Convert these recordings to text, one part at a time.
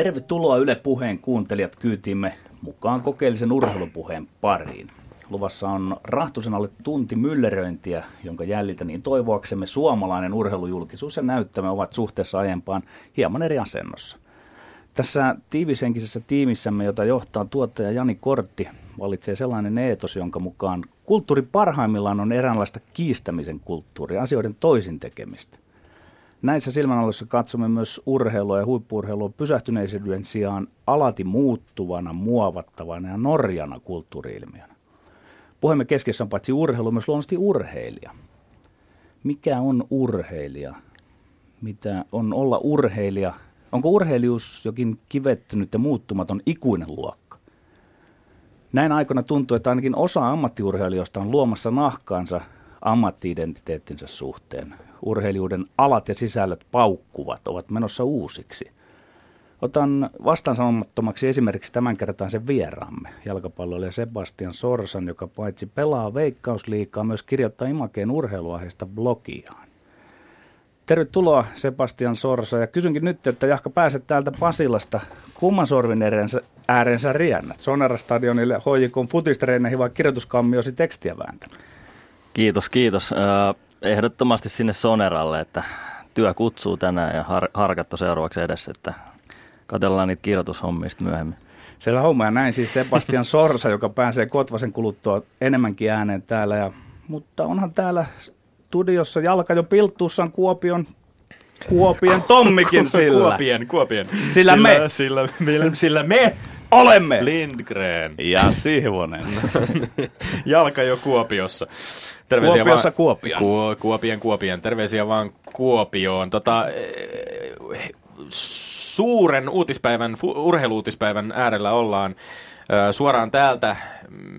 Tervetuloa Yle Puheen kuuntelijat kyytiimme mukaan kokeellisen urheilupuheen pariin. Luvassa on rahtusen alle tunti mylleröintiä, jonka jäljiltä niin toivoaksemme suomalainen urheilujulkisuus ja näyttämä ovat suhteessa aiempaan hieman eri asennossa. Tässä tiivishenkisessä tiimissämme, jota johtaa tuottaja Jani Kortti, valitsee sellainen eetos, jonka mukaan kulttuuri parhaimmillaan on eräänlaista kiistämisen kulttuuria, asioiden toisin tekemistä. Näissä silmänaloissa katsomme myös urheilua ja huippurheilua pysähtyneisyyden sijaan alati muuttuvana, muovattavana ja norjana kulttuuriilmiönä. Puhemme keskiössä on paitsi urheilu, myös luonnollisesti urheilija. Mikä on urheilija? Mitä on olla urheilija? Onko urheilijuus jokin kivettynyt ja muuttumaton ikuinen luokka? Näin aikana tuntuu, että ainakin osa ammattiurheilijoista on luomassa nahkaansa ammattiidentiteettinsä suhteen. Urheilijuuden alat ja sisällöt paukkuvat, ovat menossa uusiksi. Otan vastaansanomattomaksi esimerkiksi tämänkertaisen vieraamme, jalkapalloilija Sebastian Sorsan, joka paitsi pelaa veikkausliikaa, myös kirjoittaa Imakeen urheiluaiheesta blogiaan. Tervetuloa Sebastian Sorsa ja kysynkin nyt, että Jahka pääset täältä Pasilasta kumman sorvin äärensä riennät? Sonara-stadionille, hoikon futistreeneihin vai kirjoituskammiosi tekstiä vääntämään? Kiitos, kiitos. Ehdottomasti sinne Soneralle, että työ kutsuu tänään ja har- harkatto seuraavaksi edessä, että katellaan niitä kirjoitushommia myöhemmin. Siellä homma ja näin siis Sebastian Sorsa, joka pääsee Kotvasen kuluttua enemmänkin ääneen täällä. Ja, mutta onhan täällä studiossa jalka jo pilttuussaan Kuopion Kuopien Tommikin sillä. Kuopien, Kuopien. Sillä me. Sillä, sillä, sillä me. Olemme. Lindgren. Ja Sihvonen. Jalka jo Kuopiossa. Terveisiä Kuopiossa vaan, Kuopioon. Ku, Kuopien, Kuopien. Terveisiä vaan Kuopioon. Tota, eh, suuren uutispäivän, urheiluutispäivän äärellä ollaan. Suoraan täältä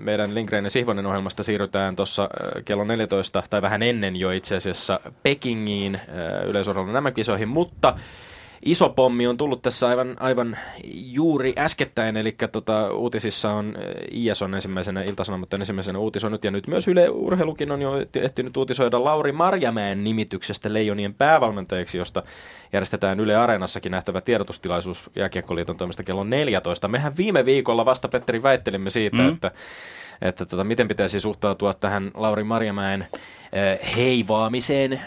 meidän Lindgren ja Sihvonen ohjelmasta siirrytään tuossa kello 14, tai vähän ennen jo itse asiassa Pekingiin yleisurheilun nämä kisoihin, mutta iso pommi on tullut tässä aivan, aivan juuri äskettäin, eli tota, uutisissa on IS on ensimmäisenä, iltasanomatta ensimmäisenä uutisoinut, ja nyt myös Yle Urheilukin on jo ehtinyt uutisoida Lauri Marjamäen nimityksestä Leijonien päävalmentajaksi, josta järjestetään Yle Areenassakin nähtävä tiedotustilaisuus Jääkiekkoliiton toimesta kello 14. Mehän viime viikolla vasta, Petteri, väittelimme siitä, mm. että että tota, miten pitäisi suhtautua tähän Lauri Marjamäen heivaamiseen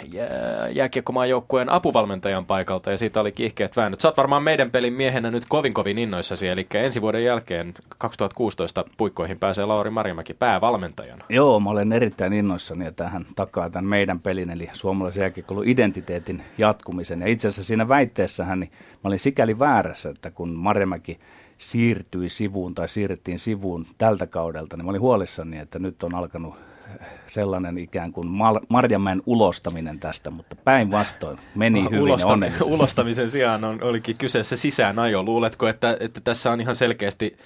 jääkiekkomaajoukkueen apuvalmentajan paikalta, ja siitä oli kiihkeät väännöt. Sä oot varmaan meidän pelin miehenä nyt kovin kovin innoissasi, eli ensi vuoden jälkeen 2016 puikkoihin pääsee Lauri Marjamäki päävalmentajana. Joo, mä olen erittäin innoissani, ja tähän takaa tämän meidän pelin, eli suomalaisen jääkiekkoilun identiteetin jatkumisen. Ja itse asiassa siinä väitteessähän niin mä olin sikäli väärässä, että kun Marjamäki siirtyi sivuun tai siirrettiin sivuun tältä kaudelta, niin mä olin huolissani, että nyt on alkanut sellainen ikään kuin Marjamäen ulostaminen tästä, mutta päinvastoin meni hyvin Ulosta, Ulostamisen sijaan on, olikin kyseessä sisäänajo. Luuletko, että, että tässä on ihan selkeästi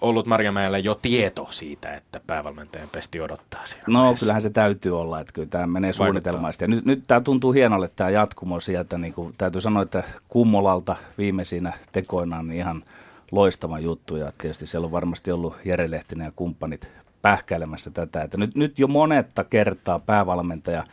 ollut Marjamäellä jo tieto siitä, että päävalmentajan pesti odottaa siinä No vaiheessa. kyllähän se täytyy olla, että kyllä tämä menee suunnitelmaisesti. Ja nyt, nyt tämä tuntuu hienolle tämä jatkumo sieltä, niin kuin täytyy sanoa, että Kummolalta viimeisinä tekoinaan niin ihan – loistava juttu ja tietysti siellä on varmasti ollut Jere Lehtinen ja kumppanit pähkäilemässä tätä, että nyt, nyt jo monetta kertaa päävalmentaja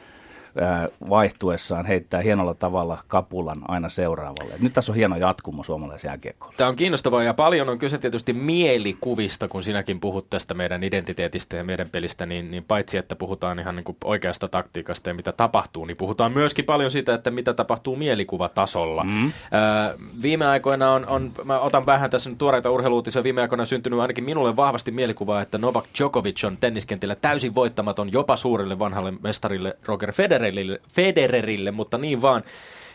vaihtuessaan heittää hienolla tavalla kapulan aina seuraavalle. Nyt tässä on hieno jatkumo suomalaisen jääkiekkoon. Tämä on kiinnostavaa ja paljon on kyse tietysti mielikuvista, kun sinäkin puhut tästä meidän identiteetistä ja meidän pelistä, niin, niin paitsi että puhutaan ihan niin kuin oikeasta taktiikasta ja mitä tapahtuu, niin puhutaan myöskin paljon siitä, että mitä tapahtuu mielikuvatasolla. Mm. Viime aikoina on, on, mä otan vähän tässä nyt tuoreita urheiluutisia, viime aikoina on syntynyt ainakin minulle vahvasti mielikuva, että Novak Djokovic on tenniskentillä täysin voittamaton jopa suurille vanhalle mestarille Roger Federer Federerille, Federerille, mutta niin vaan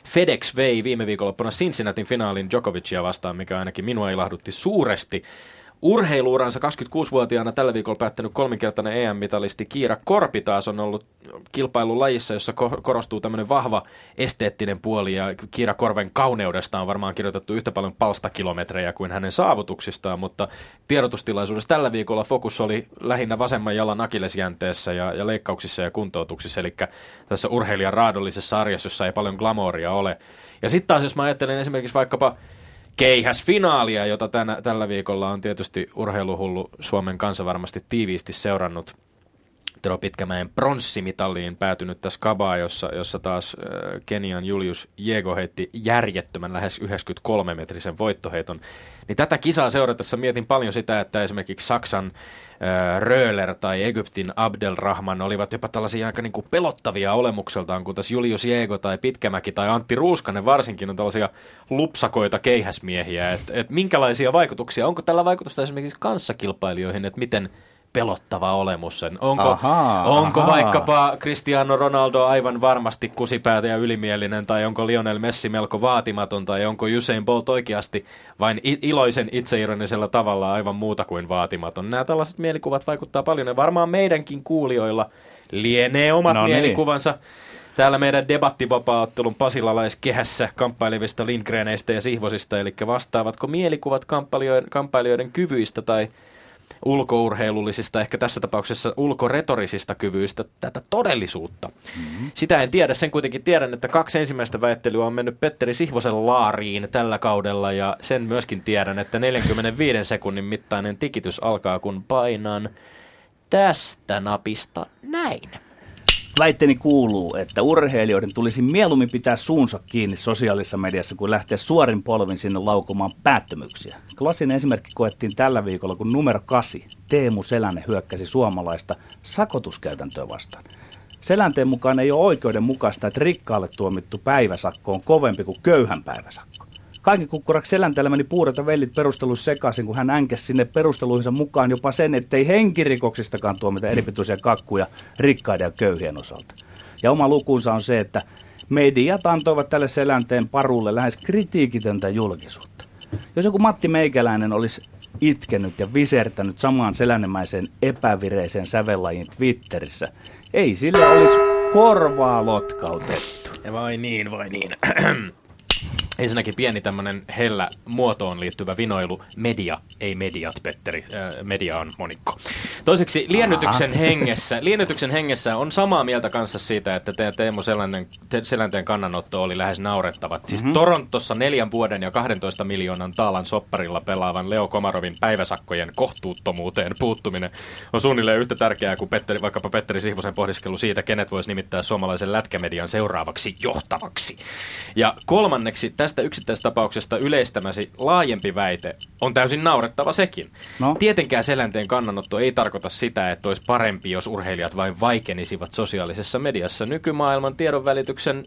FedEx vei viime viikonloppuna Cincinnatin finaalin Djokovicia vastaan, mikä ainakin minua ilahdutti suuresti. Urheiluuransa 26-vuotiaana tällä viikolla päättänyt kolminkertainen EM-mitalisti Kiira Korpi taas on ollut kilpailulajissa, jossa korostuu tämmöinen vahva esteettinen puoli ja Kiira Korven kauneudesta on varmaan kirjoitettu yhtä paljon palstakilometrejä kuin hänen saavutuksistaan, mutta tiedotustilaisuudessa tällä viikolla fokus oli lähinnä vasemman jalan akilesjänteessä ja, ja leikkauksissa ja kuntoutuksissa, eli tässä urheilijan raadollisessa arjessa, jossa ei paljon glamouria ole. Ja sitten taas, jos mä ajattelen esimerkiksi vaikkapa keihäsfinaalia, jota tänä, tällä viikolla on tietysti urheiluhullu Suomen kanssa varmasti tiiviisti seurannut. Tero Pitkämäen pronssimitaliin päätynyt tässä kabaa, jossa, jossa taas äh, Kenian Julius Jego heitti järjettömän lähes 93-metrisen voittoheiton. Niin tätä kisaa seuratessa mietin paljon sitä, että esimerkiksi Saksan äh, Röhler tai Egyptin Abdelrahman olivat jopa tällaisia aika niin kuin pelottavia olemukseltaan, kun tässä Julius Jego tai Pitkämäki tai Antti Ruuskanen varsinkin on tällaisia lupsakoita keihäsmiehiä. Että et minkälaisia vaikutuksia, onko tällä vaikutusta esimerkiksi kanssakilpailijoihin, että miten – pelottava olemus sen. Onko, Ahaa, onko ahaa. vaikkapa Cristiano Ronaldo aivan varmasti kusipäätä ja ylimielinen, tai onko Lionel Messi melko vaatimaton, tai onko Usain Bolt oikeasti vain iloisen itseironisella tavalla aivan muuta kuin vaatimaton. Nämä tällaiset mielikuvat vaikuttaa paljon, ja varmaan meidänkin kuulijoilla lienee omat No no niin. mielikuvansa. Täällä meidän debattivapaa-ottelun pasilalaiskehässä kamppailevista Lindgreneistä ja Sihvosista, eli vastaavatko mielikuvat kamppailijoiden, kamppailijoiden kyvyistä tai ulkourheilullisista, ehkä tässä tapauksessa ulkoretorisista kyvyistä tätä todellisuutta. Mm-hmm. Sitä en tiedä, sen kuitenkin tiedän, että kaksi ensimmäistä väittelyä on mennyt Petteri Sihvosen laariin tällä kaudella ja sen myöskin tiedän, että 45 sekunnin mittainen tikitys alkaa, kun painan tästä napista näin. Väitteeni kuuluu, että urheilijoiden tulisi mieluummin pitää suunsa kiinni sosiaalisessa mediassa, kuin lähteä suorin polvin sinne laukomaan päättömyksiä. Klassinen esimerkki koettiin tällä viikolla, kun numero 8, Teemu Selänne hyökkäsi suomalaista sakotuskäytäntöä vastaan. Selänteen mukaan ei ole oikeudenmukaista, että rikkaalle tuomittu päiväsakko on kovempi kuin köyhän päiväsakko. Kaiken kukkuraksi selänteellä meni puurata vellit perusteluissa sekaisin, kun hän änkäsi sinne perusteluihinsa mukaan jopa sen, ettei henkirikoksistakaan tuomita eripituisia kakkuja rikkaiden ja köyhien osalta. Ja oma lukunsa on se, että mediat antoivat tälle selänteen parulle lähes kritiikitöntä julkisuutta. Jos joku Matti Meikäläinen olisi itkenyt ja visertänyt samaan selännemäiseen epävireiseen sävellajiin Twitterissä, ei sille olisi korvaa lotkautettu. Ja vai niin, vai niin. Ensinnäkin pieni tämmöinen hellä muotoon liittyvä vinoilu. Media, ei mediat, Petteri. Äh, media on monikko. Toiseksi liennytyksen hengessä, liennytyksen hengessä on samaa mieltä kanssa siitä, että te, Teemu Selänteen, te, Selänteen kannanotto oli lähes naurettava. Siis mm-hmm. Torontossa neljän vuoden ja 12 miljoonan taalan sopparilla pelaavan Leo Komarovin päiväsakkojen kohtuuttomuuteen puuttuminen on suunnilleen yhtä tärkeää kuin Petteri, vaikkapa Petteri Sihvosen pohdiskelu siitä, kenet voisi nimittää suomalaisen lätkämedian seuraavaksi johtavaksi. Ja kolmanneksi tästä yksittäistapauksesta yleistämäsi laajempi väite on täysin naurettava sekin. No. Tietenkään selänteen kannanotto ei tarkoita sitä, että olisi parempi, jos urheilijat vain vaikenisivat sosiaalisessa mediassa. Nykymaailman tiedonvälityksen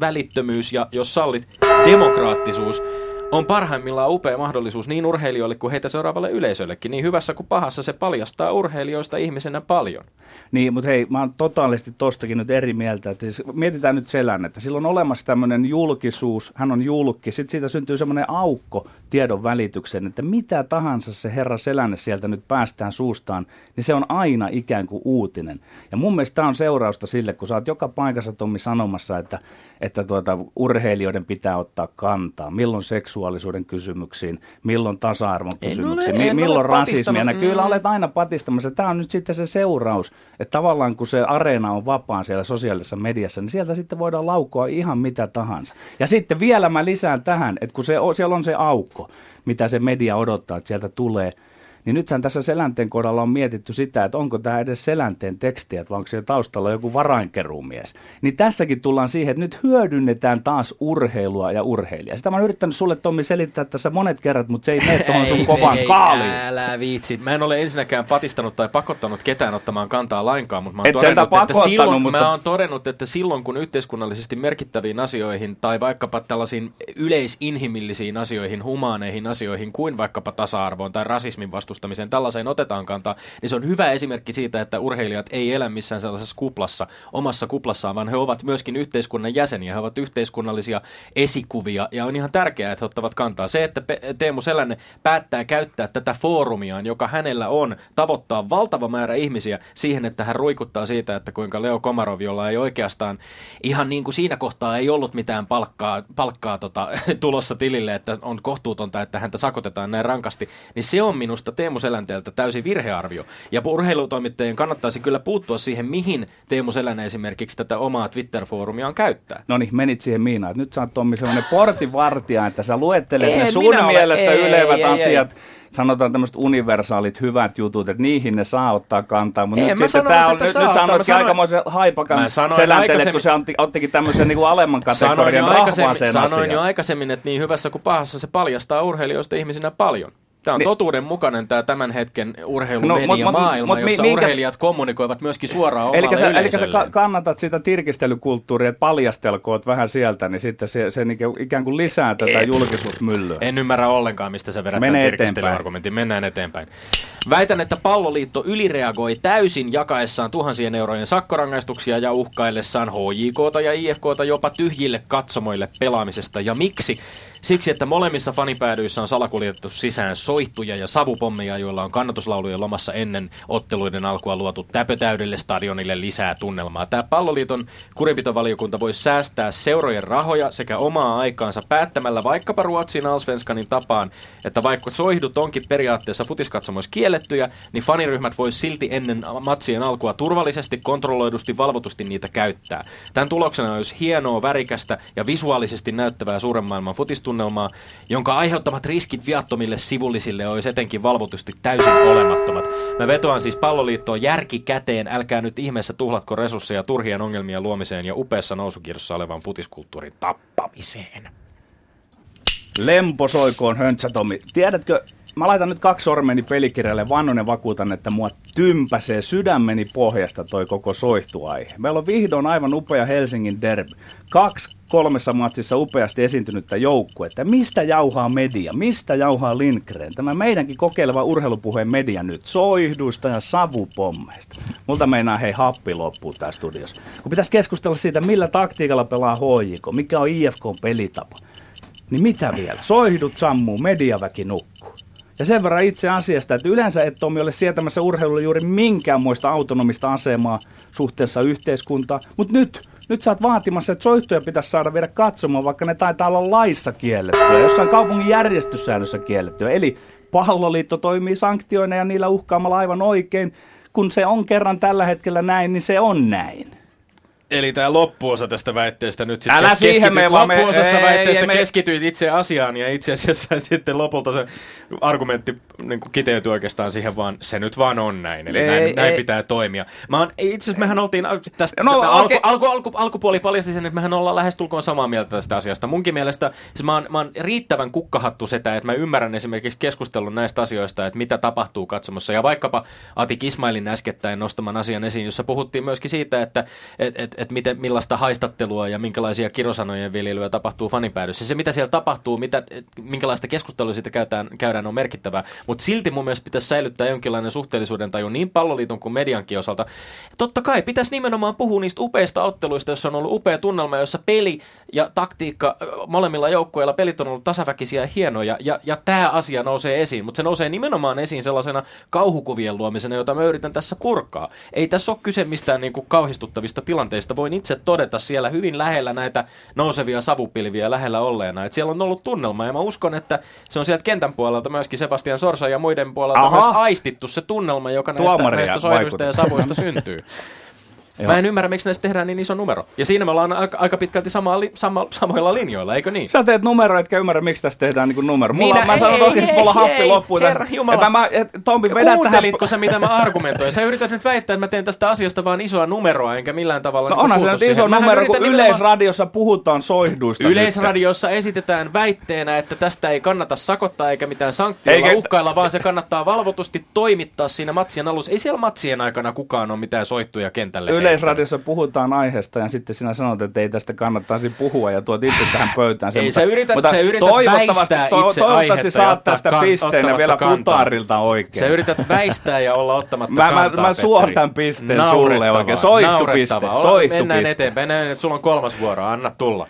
välittömyys ja, jos sallit, demokraattisuus on parhaimmillaan upea mahdollisuus niin urheilijoille kuin heitä seuraavalle yleisöllekin. Niin hyvässä kuin pahassa se paljastaa urheilijoista ihmisenä paljon. Niin, mutta hei, mä oon totaalisesti tostakin nyt eri mieltä. Että siis mietitään nyt selän, että sillä on olemassa tämmöinen julkisuus, hän on julkki, sitten siitä syntyy semmoinen aukko tiedon välitykseen, että mitä tahansa se herra selänne sieltä nyt päästään suustaan, niin se on aina ikään kuin uutinen. Ja mun mielestä tämä on seurausta sille, kun sä oot joka paikassa Tommi sanomassa, että, että tuota, urheilijoiden pitää ottaa kantaa, milloin seksuaalisuuden kysymyksiin, milloin tasa-arvon En kysymyksiin, ole- en milloin rasismia. No kyllä Mm. olet aina patistamassa. Tämä on nyt sitten se seuraus, että tavallaan kun se areena on vapaan siellä sosiaalisessa mediassa, niin sieltä sitten voidaan laukoa ihan mitä tahansa. Ja sitten vielä mä lisään tähän, että kun se, siellä on se aukko, mitä se media odottaa, että sieltä tulee, niin nythän tässä Selänteen kohdalla on mietitty sitä, että onko tämä edes Selänteen tekstiä, vai onko siellä taustalla joku varainkeruumies. Niin tässäkin tullaan siihen, että nyt hyödynnetään taas urheilua ja urheilijaa. Sitä mä oon yrittänyt sulle Tommi selittää tässä monet kerrat, mutta se ei mene tuohon sun kovaan kaaliin. Älä viitsi. Mä en ole ensinnäkään patistanut tai pakottanut ketään ottamaan kantaa lainkaan, mutta mä oon, Et todennut, että silloin, mutta- mä oon todennut, että silloin kun yhteiskunnallisesti merkittäviin asioihin tai vaikkapa tällaisiin yleisinhimillisiin asioihin, humaaneihin asioihin kuin vaikkapa tasa-arvoon tai rasismin vastustamiseen, tällaiseen otetaan kantaa, niin se on hyvä esimerkki siitä, että urheilijat ei elä missään sellaisessa kuplassa, omassa kuplassaan, vaan he ovat myöskin yhteiskunnan jäseniä, he ovat yhteiskunnallisia esikuvia ja on ihan tärkeää, että he ottavat kantaa. Se, että Teemu Selänne päättää käyttää tätä foorumiaan, joka hänellä on, tavoittaa valtava määrä ihmisiä siihen, että hän ruikuttaa siitä, että kuinka Leo Komarov, jolla ei oikeastaan ihan niin kuin siinä kohtaa ei ollut mitään palkkaa, palkkaa tota, tulossa tilille, että on kohtuutonta, että häntä sakotetaan näin rankasti, niin se on minusta Teemu Selänteeltä täysin virhearvio. Ja urheilutoimittajien kannattaisi kyllä puuttua siihen, mihin Teemu Selänne esimerkiksi tätä omaa Twitter-foorumiaan käyttää. No niin, menit siihen Miinaan. Nyt sä oot Tommi sellainen portinvartija, että sä luettelet ne sun mielestä Ei, ylevät ei, ei, asiat. Sanotaan tämmöiset universaalit hyvät jutut, että niihin ne saa ottaa kantaa. Mutta nyt sitten tää on, että nyt, nyt annoitkin sanoin- aikamoisen haipakan sanoin selänteelle, kun se anti, ottikin tämmöisen niin kuin alemman Sanoin kategorian jo, aikaisemmin, vahvaaseen sanoin jo aikaisemmin, että niin hyvässä kuin pahassa se paljastaa urheilijoista ihmisinä paljon. Tämä on Niin. totuuden mukainen tämä tämän hetken No, urheilumedia mut- maailma, mut jossa minkä- urheilijat kommunikoivat myöskin suoraan omalle Eli sä, eli sä kannatat sitä tirkistelykulttuuria, että paljastelkoot vähän sieltä, niin sitten se, se niinku ikään kuin lisää tätä Et. julkisuusmyllyä. En ymmärrä ollenkaan, mistä se vedät Mene tirkistelyargumentin. Mennään eteenpäin. Väitän, että palloliitto ylireagoi täysin jakaessaan tuhansien eurojen sakkorangaistuksia ja uhkaillessaan HJKta ja IFKta jopa tyhjille katsomoille pelaamisesta. Ja miksi? Siksi, että molemmissa fanipäädyissä on salakuljetettu sisään soihtuja ja savupommeja, joilla on kannatuslaulujen lomassa ennen otteluiden alkua luotu täpötäydelle stadionille lisää tunnelmaa. Tämä palloliiton kurinpitovaliokunta voi säästää seurojen rahoja sekä omaa aikaansa päättämällä vaikkapa Ruotsin Allsvenskanin tapaan, että vaikka soihdut onkin periaatteessa futiskatsomoissa kiellettyjä, niin faniryhmät voi silti ennen matsien alkua turvallisesti, kontrolloidusti, valvotusti niitä käyttää. Tämän tuloksena olisi hienoa, värikästä ja visuaalisesti näyttävää suuren maailman futistunnelmaa, jonka aiheuttamat riskit viattomille sivullisille olisi etenkin valvotusti täysin olemattomat. Mä vetoan siis palloliittoon järki käteen, älkää nyt ihmeessä tuhlatko resursseja turhien ongelmien luomiseen ja upeassa nousukierrossa olevan futiskulttuurin tappamiseen. Lempo soikoon höntsätomi. Tiedätkö, mä laitan nyt kaksi sormeni pelikirjalle, vannon ja vakuutan, että mua tympäsee sydämeni pohjasta toi koko soihtuaihe. Meillä on vihdoin aivan upea Helsingin derby. Kaksi kolmessa matsissa upeasti esiintynyttä joukkuetta. Mistä jauhaa media? Mistä jauhaa Lindgren? Tämä meidänkin kokeileva urheilupuheen media nyt soihduista ja savupommeista. Multa meinaa hei happi loppuu tää studiossa. Kun pitäisi keskustella siitä, millä taktiikalla pelaa HJK, mikä on IFK pelitapa. Niin mitä vielä? Soihdut sammuu, mediaväki nukkuu. Ja sen verran itse asiasta, että yleensä et Tomi ole sietämässä urheilulle juuri minkäänmoista autonomista asemaa suhteessa yhteiskuntaan. Mutta nyt, nyt sä oot vaatimassa, että soihtuja pitäisi saada viedä katsomaan, vaikka ne taitaa olla laissa kiellettyä, jossain kaupungin järjestyssäännössä kiellettyä. Eli palloliitto toimii sanktioina ja niillä uhkaamalla aivan oikein. Kun se on kerran tällä hetkellä näin, niin se on näin. Eli tämä loppuosa tästä väitteestä nyt sitten Älä siihen vaan me- loppuosassa ei, väitteestä ei, me- keskityit itse asiaan ja itse asiassa sitten lopulta se argumentti niin kuin kiteytyi oikeastaan siihen vaan, se nyt vaan on näin, eli Ei, näin, näin ei. pitää toimia. Mä oon, itse asiassa mehän oltiin tästä, No, alku, okei. alku, alku, alkupuoli paljasti sen, että mehän ollaan lähestulkoon samaa mieltä tästä asiasta. Munkin mielestä siis mä, oon, mä oon riittävän kukkahattu setä, että mä ymmärrän esimerkiksi keskustelun näistä asioista, että mitä tapahtuu katsomossa. Ja vaikkapa Atik Ismailin äskettäin nostaman asian esiin, jossa puhuttiin myöskin siitä, että et, et, et miten, millaista haistattelua ja minkälaisia kirosanojen viljelyä tapahtuu fanipäädyssä. Se, mitä siellä tapahtuu, mitä, minkälaista keskustelua siitä käydään, käydään on merkittävää. Mutta silti mun mielestä pitäisi säilyttää jonkinlainen suhteellisuuden taju niin palloliiton kuin mediankin osalta. Totta kai pitäisi nimenomaan puhua niistä upeista otteluista, jossa on ollut upea tunnelma, jossa peli ja taktiikka molemmilla joukkueilla pelit on ollut tasaväkisiä ja hienoja. Ja, ja tämä asia nousee esiin, mutta se nousee nimenomaan esiin sellaisena kauhukuvien luomisena, jota mä yritän tässä purkaa. Ei tässä ole kyse mistään niin kuin kauhistuttavista tilanteista. Voin itse todeta siellä hyvin lähellä näitä nousevia savupilviä lähellä olleena, että siellä on ollut tunnelma ja mä uskon, että se on sieltä kentän puolelta myöskin Sebastian Sorsa ja muiden puolelta Aha. myös aistittu se tunnelma, joka näistä, Tuomaria näistä soihduista ja savuista syntyy. Mä en ymmärrä, miksi näistä tehdään niin iso numero. Ja siinä me ollaan aika, aika pitkälti sama, li, sama, samoilla linjoilla, eikö niin? Sä teet numero, etkä ymmärrä, miksi tästä tehdään niin numero. Mulla, Minä- mä sanon ei, oikeasti, että mulla happi loppuu Herra tästä. Jumala. Että mä, et, Tommi, vedä tähän... Kuuntelitko sä, mitä mä argumentoin? Sä yrität nyt väittää, että mä teen tästä asiasta vaan isoa numeroa, enkä millään tavalla No niinku onhan se nyt iso numero, kun nimenomaan- Yleisradiossa puhutaan soihduista. nyt. Yleisradiossa esitetään väitteenä, että tästä ei kannata sakottaa eikä mitään sanktioilla Eikä- uhkailla, vaan se kannattaa valvotusti toimittaa siinä matsien alussa. Ei siellä matsien aikana kukaan ole mitään soittuja kentälle. Yleisradiossa puhutaan aiheesta ja sitten sinä sanot, että ei tästä kannattaisi puhua ja tuot itse tähän pöytään sen. Ei, mutta- sä yrität- mutta sä yrität toivottavasti, to, itse toivottavasti saat tästä kan- pisteen vielä kantaa. futarilta oikein. Sä yrität väistää ja olla ottamatta Mä- mä- kantaa, mä suon Petteri. tämän pisteen sulle oikein. Naurettavaa. Olla- soihtupiste. Mennään eteenpäin. Näin, että sulla on kolmas vuoro. Anna tulla.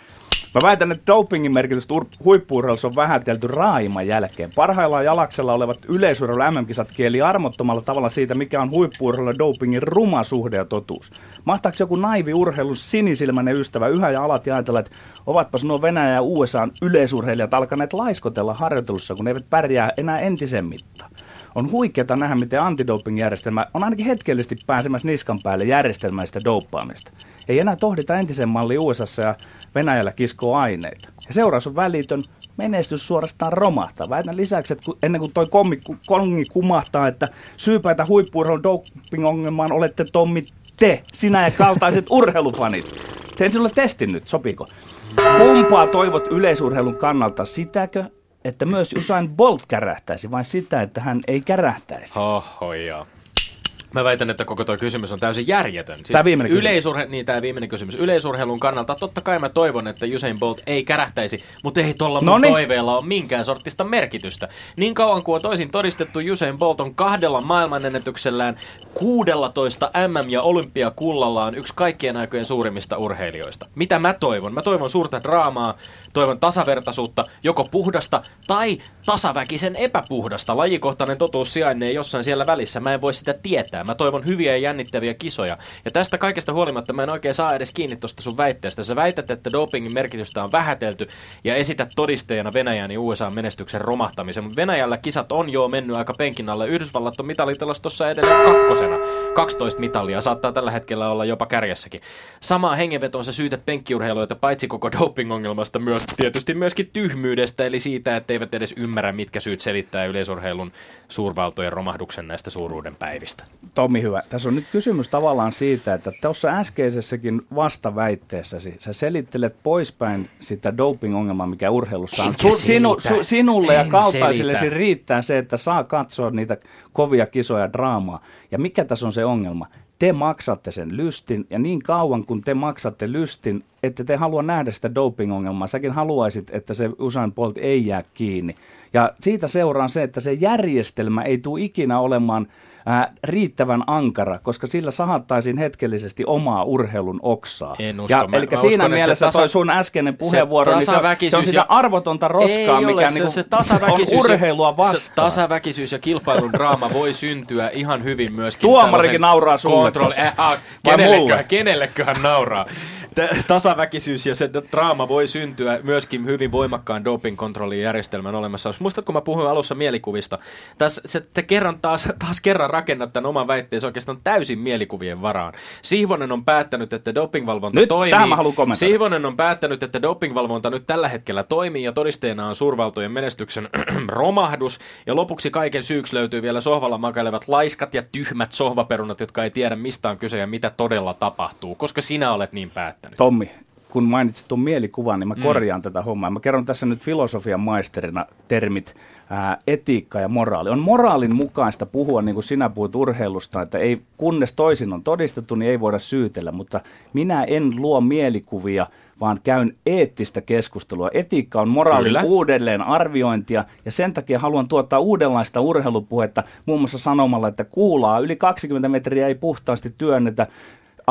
Mä väitän, että dopingin merkitystä ur- huippuurheilussa on vähätelty raaimman jälkeen. Parhaillaan jalaksella olevat yleisurheilu MM-kisat kieli armottomalla tavalla siitä, mikä on huippuurheilu dopingin ruma suhde ja totuus. Mahtaako joku naivi urheilun sinisilmäinen ystävä yhä ja alat ja ajatella, että ovatpas nuo Venäjä ja USA yleisurheilijat alkaneet laiskotella harjoittelussa, kun ne eivät pärjää enää entisen mittaan? On huikeata nähdä, miten antidoping-järjestelmä on ainakin hetkellisesti pääsemässä niskan päälle järjestelmäistä douppaamista. Ei enää tohdita entisen malli USAssa ja Venäjällä kiskoo aineita. Ja seuraus on välitön, menestys suorastaan romahtaa. Väitän lisäksi, että ennen kuin toi kommi, kongi kumahtaa, että syypäitä huippuurheilun doping-ongelmaan olette Tommi te, sinä ja kaltaiset urheilufanit. Teen sinulle testin nyt, sopiiko? Kumpaa toivot yleisurheilun kannalta, sitäkö, että myös Usain Bolt kärähtäisi, vai sitä, että hän ei kärähtäisi? Oho, joo. Mä väitän, että koko tuo kysymys on täysin järjetön. Siis Tää viimeinen kysymys. yleisurhe- Niin, tämä viimeinen kysymys. Yleisurheilun kannalta totta kai mä toivon, että Usain Bolt ei kärähtäisi, mutta ei tuolla mun toiveella ole minkään sortista merkitystä. Niin kauan kuin on toisin todistettu, Usain Bolt on kahdella maailmanennätyksellään 16 MM- ja olympiakullallaan yksi kaikkien aikojen suurimmista urheilijoista. Mitä mä toivon? Mä toivon suurta draamaa, toivon tasavertaisuutta, joko puhdasta tai tasaväkisen epäpuhdasta. Lajikohtainen totuus sijainnee jossain siellä välissä. Mä en voi sitä tietää. Mä toivon hyviä ja jännittäviä kisoja. Ja tästä kaikesta huolimatta mä en oikein saa edes kiinni tuosta sun väitteestä. Sä väität, että dopingin merkitystä on vähätelty ja esität todisteena Venäjän ja USA menestyksen romahtamisen. Mutta Venäjällä kisat on jo mennyt aika penkin alle. Yhdysvallat on mitalitilastossa edelleen kakkosena. 12 mitalia saattaa tällä hetkellä olla jopa kärjessäkin. Samaa hengenvetoon sä syytät penkkiurheilijoita paitsi koko doping-ongelmasta myös tietysti myöskin tyhmyydestä, eli siitä, että eivät edes ymmärrä, mitkä syyt selittää yleisurheilun suurvaltojen romahduksen näistä suuruuden päivistä. Tommi hyvä. Tässä on nyt kysymys tavallaan siitä, että tuossa äskeisessäkin vastaväitteessäsi sä selittelet poispäin sitä doping-ongelmaa, mikä urheilussa on. Sinu, su, sinulle ja En kaltaisillesi selitä. riittää se, että saa katsoa niitä kovia kisoja draamaa. Ja mikä tässä on se ongelma? Te maksatte sen lystin, ja niin kauan kun te maksatte lystin, ette te halua nähdä sitä doping-ongelmaa. Säkin haluaisit, että se Usain Bolt ei jää kiinni. Ja siitä seuraa se, että se järjestelmä ei tule ikinä olemaan ää, riittävän ankara, koska sillä sahattaisiin hetkellisesti omaa urheilun oksaa. En usko. Ja, Mä- eli mä siinä uskon, se mielessä tasa- toi sun äskeinen puheenvuoro, niin se, on- se on sitä ja- arvotonta roskaa, Ei mikä ole, se, niinku se tasaväkisyys, on urheilua Se vastaan. tasaväkisyys ja kilpailun draama voi syntyä ihan hyvin myöskin. Tuomarikin nauraa sulle tossa. Äh, Vai kenelleköhän, kenelleköhän nauraa? Tasaväkisyys ja se draama voi syntyä myöskin hyvin voimakkaan doping-kontrollin järjestelmän olemassa. Muistatko, kun mä puhuin alussa mielikuvista? Tässä se, te kerran taas, taas kerran rakennat tämän oman väitteensä oikeastaan täysin mielikuvien varaan. Sihvonen on päättänyt, että dopingvalvonta Nyt toimii. tähän mä. Sihvonen on päättänyt, että dopingvalvonta nyt tällä hetkellä toimii ja todisteena on suurvaltojen menestyksen romahdus. Ja lopuksi kaiken syyksi löytyy vielä sohvalla makailevat laiskat ja tyhmät sohvaperunat, jotka ei tiedä mistä on kyse ja mitä todella tapahtuu, koska sinä olet niin päättänyt. Tommi, kun mainitsit tuon mielikuvan, niin mä korjaan tätä hommaa. Mä kerron tässä nyt filosofian maisterina termit ää, etiikka ja moraali. On moraalin mukaista puhua, niin kuin sinä puhut urheilusta, että ei, kunnes toisin on todistettu, niin ei voida syytellä. Mutta minä en luo mielikuvia, vaan käyn eettistä keskustelua. Etiikka on moraalin Kyllä. uudelleen arviointia, ja sen takia haluan tuottaa uudenlaista urheilupuhetta, muun muassa sanomalla, että kuulaa yli 20 metriä ei puhtaasti työnnetä,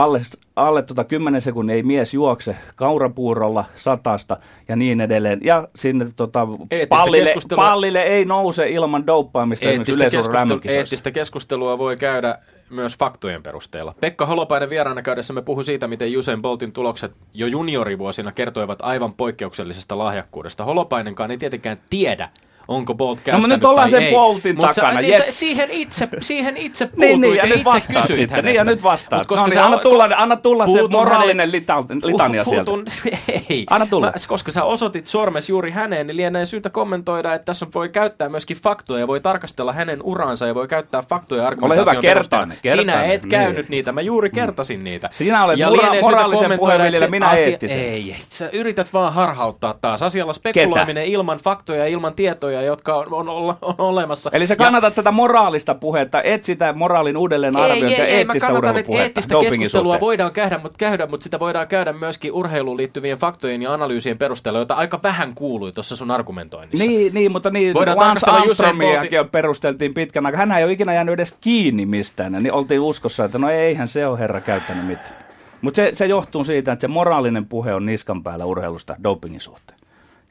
alle, alle tota 10 sekunnin ei mies juokse kaurapuurolla satasta ja niin edelleen. Ja sinne tota, Eettistä pallille, keskustelua- pallille ei nouse ilman douppaamista Eettistä, keskustelu, eettistä keskustelua voi käydä myös faktojen perusteella. Pekka Holopainen vieraana käydessämme puhui siitä, miten Usain Boltin tulokset jo juniorivuosina kertoivat aivan poikkeuksellisesta lahjakkuudesta. Holopainenkaan ei tietenkään tiedä, onko Bolt käyttänyt mutta nyt ollaan sen ei. Boltin Mut sä- takana, niin yes. sä siihen itse, siihen itse puutuit Niin, niin, ja ja nyt itse kysyit sitten. hänestä. Niin, ja nyt vastaat. Koska No niin, sä- anna tulla- anna tulla se moraalinen hänen- lita- litania sieltä. puutun- Ei. Anna tulla. Mä, koska sä osoitit sormes juuri häneen, niin lienee syytä kommentoida, että tässä voi käyttää myöskin faktoja, voi tarkastella hänen uransa ja voi käyttää faktoja argumentaation hyvä, kertaa perustana. ne, kertaa Sinä et käynyt niin. niitä, mä juuri kertasin niitä. Sinä olet moraalisen puheenviljelijä, minä eettisen. Ei, ei, sä yrität vaan harhauttaa taas. Asialla spekuloiminen ilman faktoja ja ilman tietoja, jotka on, on, on, olemassa. Eli sä kannatat tätä moraalista puhetta, et sitä moraalin uudelleen Ei, ei, arviointia, ei, mä eettistä urheilupuhetta eettistä keskustelua suhteen. voidaan käydä, mutta, käydä, mutta sitä voidaan käydä myöskin urheiluun liittyvien faktojen ja analyysien perusteella, joita aika vähän kuului tuossa sun argumentoinnissa. Niin, niin, mutta niin, Voidaan Lance Armstrongiakin perusteltiin pitkän aikaa. Hän ei ole ikinä jäänyt edes kiinni mistään. Niin oltiin uskossa, että no eihän se ole herra käyttänyt mitään. Mutta se, se johtuu siitä, että se moraalinen puhe on niskan päällä urheilusta dopingin suhteen.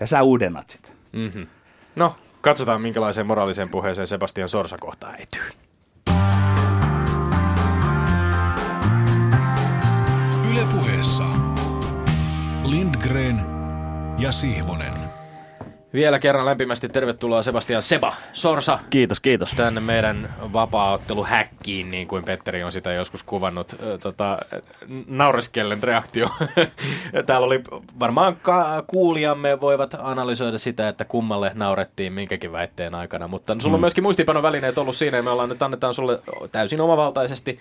Ja sä uudennat sitä. Mm-hmm. No, katsotaan minkälaiseen moraaliseen puheeseen Sebastian Sorsa kohtaa etyy. Yle puheessa Lindgren ja Sihvonen. Vielä kerran lämpimästi tervetuloa Sebastian Seba Sorsa Kiitos, kiitos. tänne meidän vapaa-otteluhäkkiin, niin kuin Petteri on sitä joskus kuvannut. Tota, naureskellen reaktio. Täällä oli varmaan ka- kuulijamme voivat analysoida sitä, että kummalle naurettiin minkäkin väitteen aikana, mutta sulla on myöskin muistiinpanovälineet ollut siinä ja me ollaan nyt annetaan sulle täysin omavaltaisesti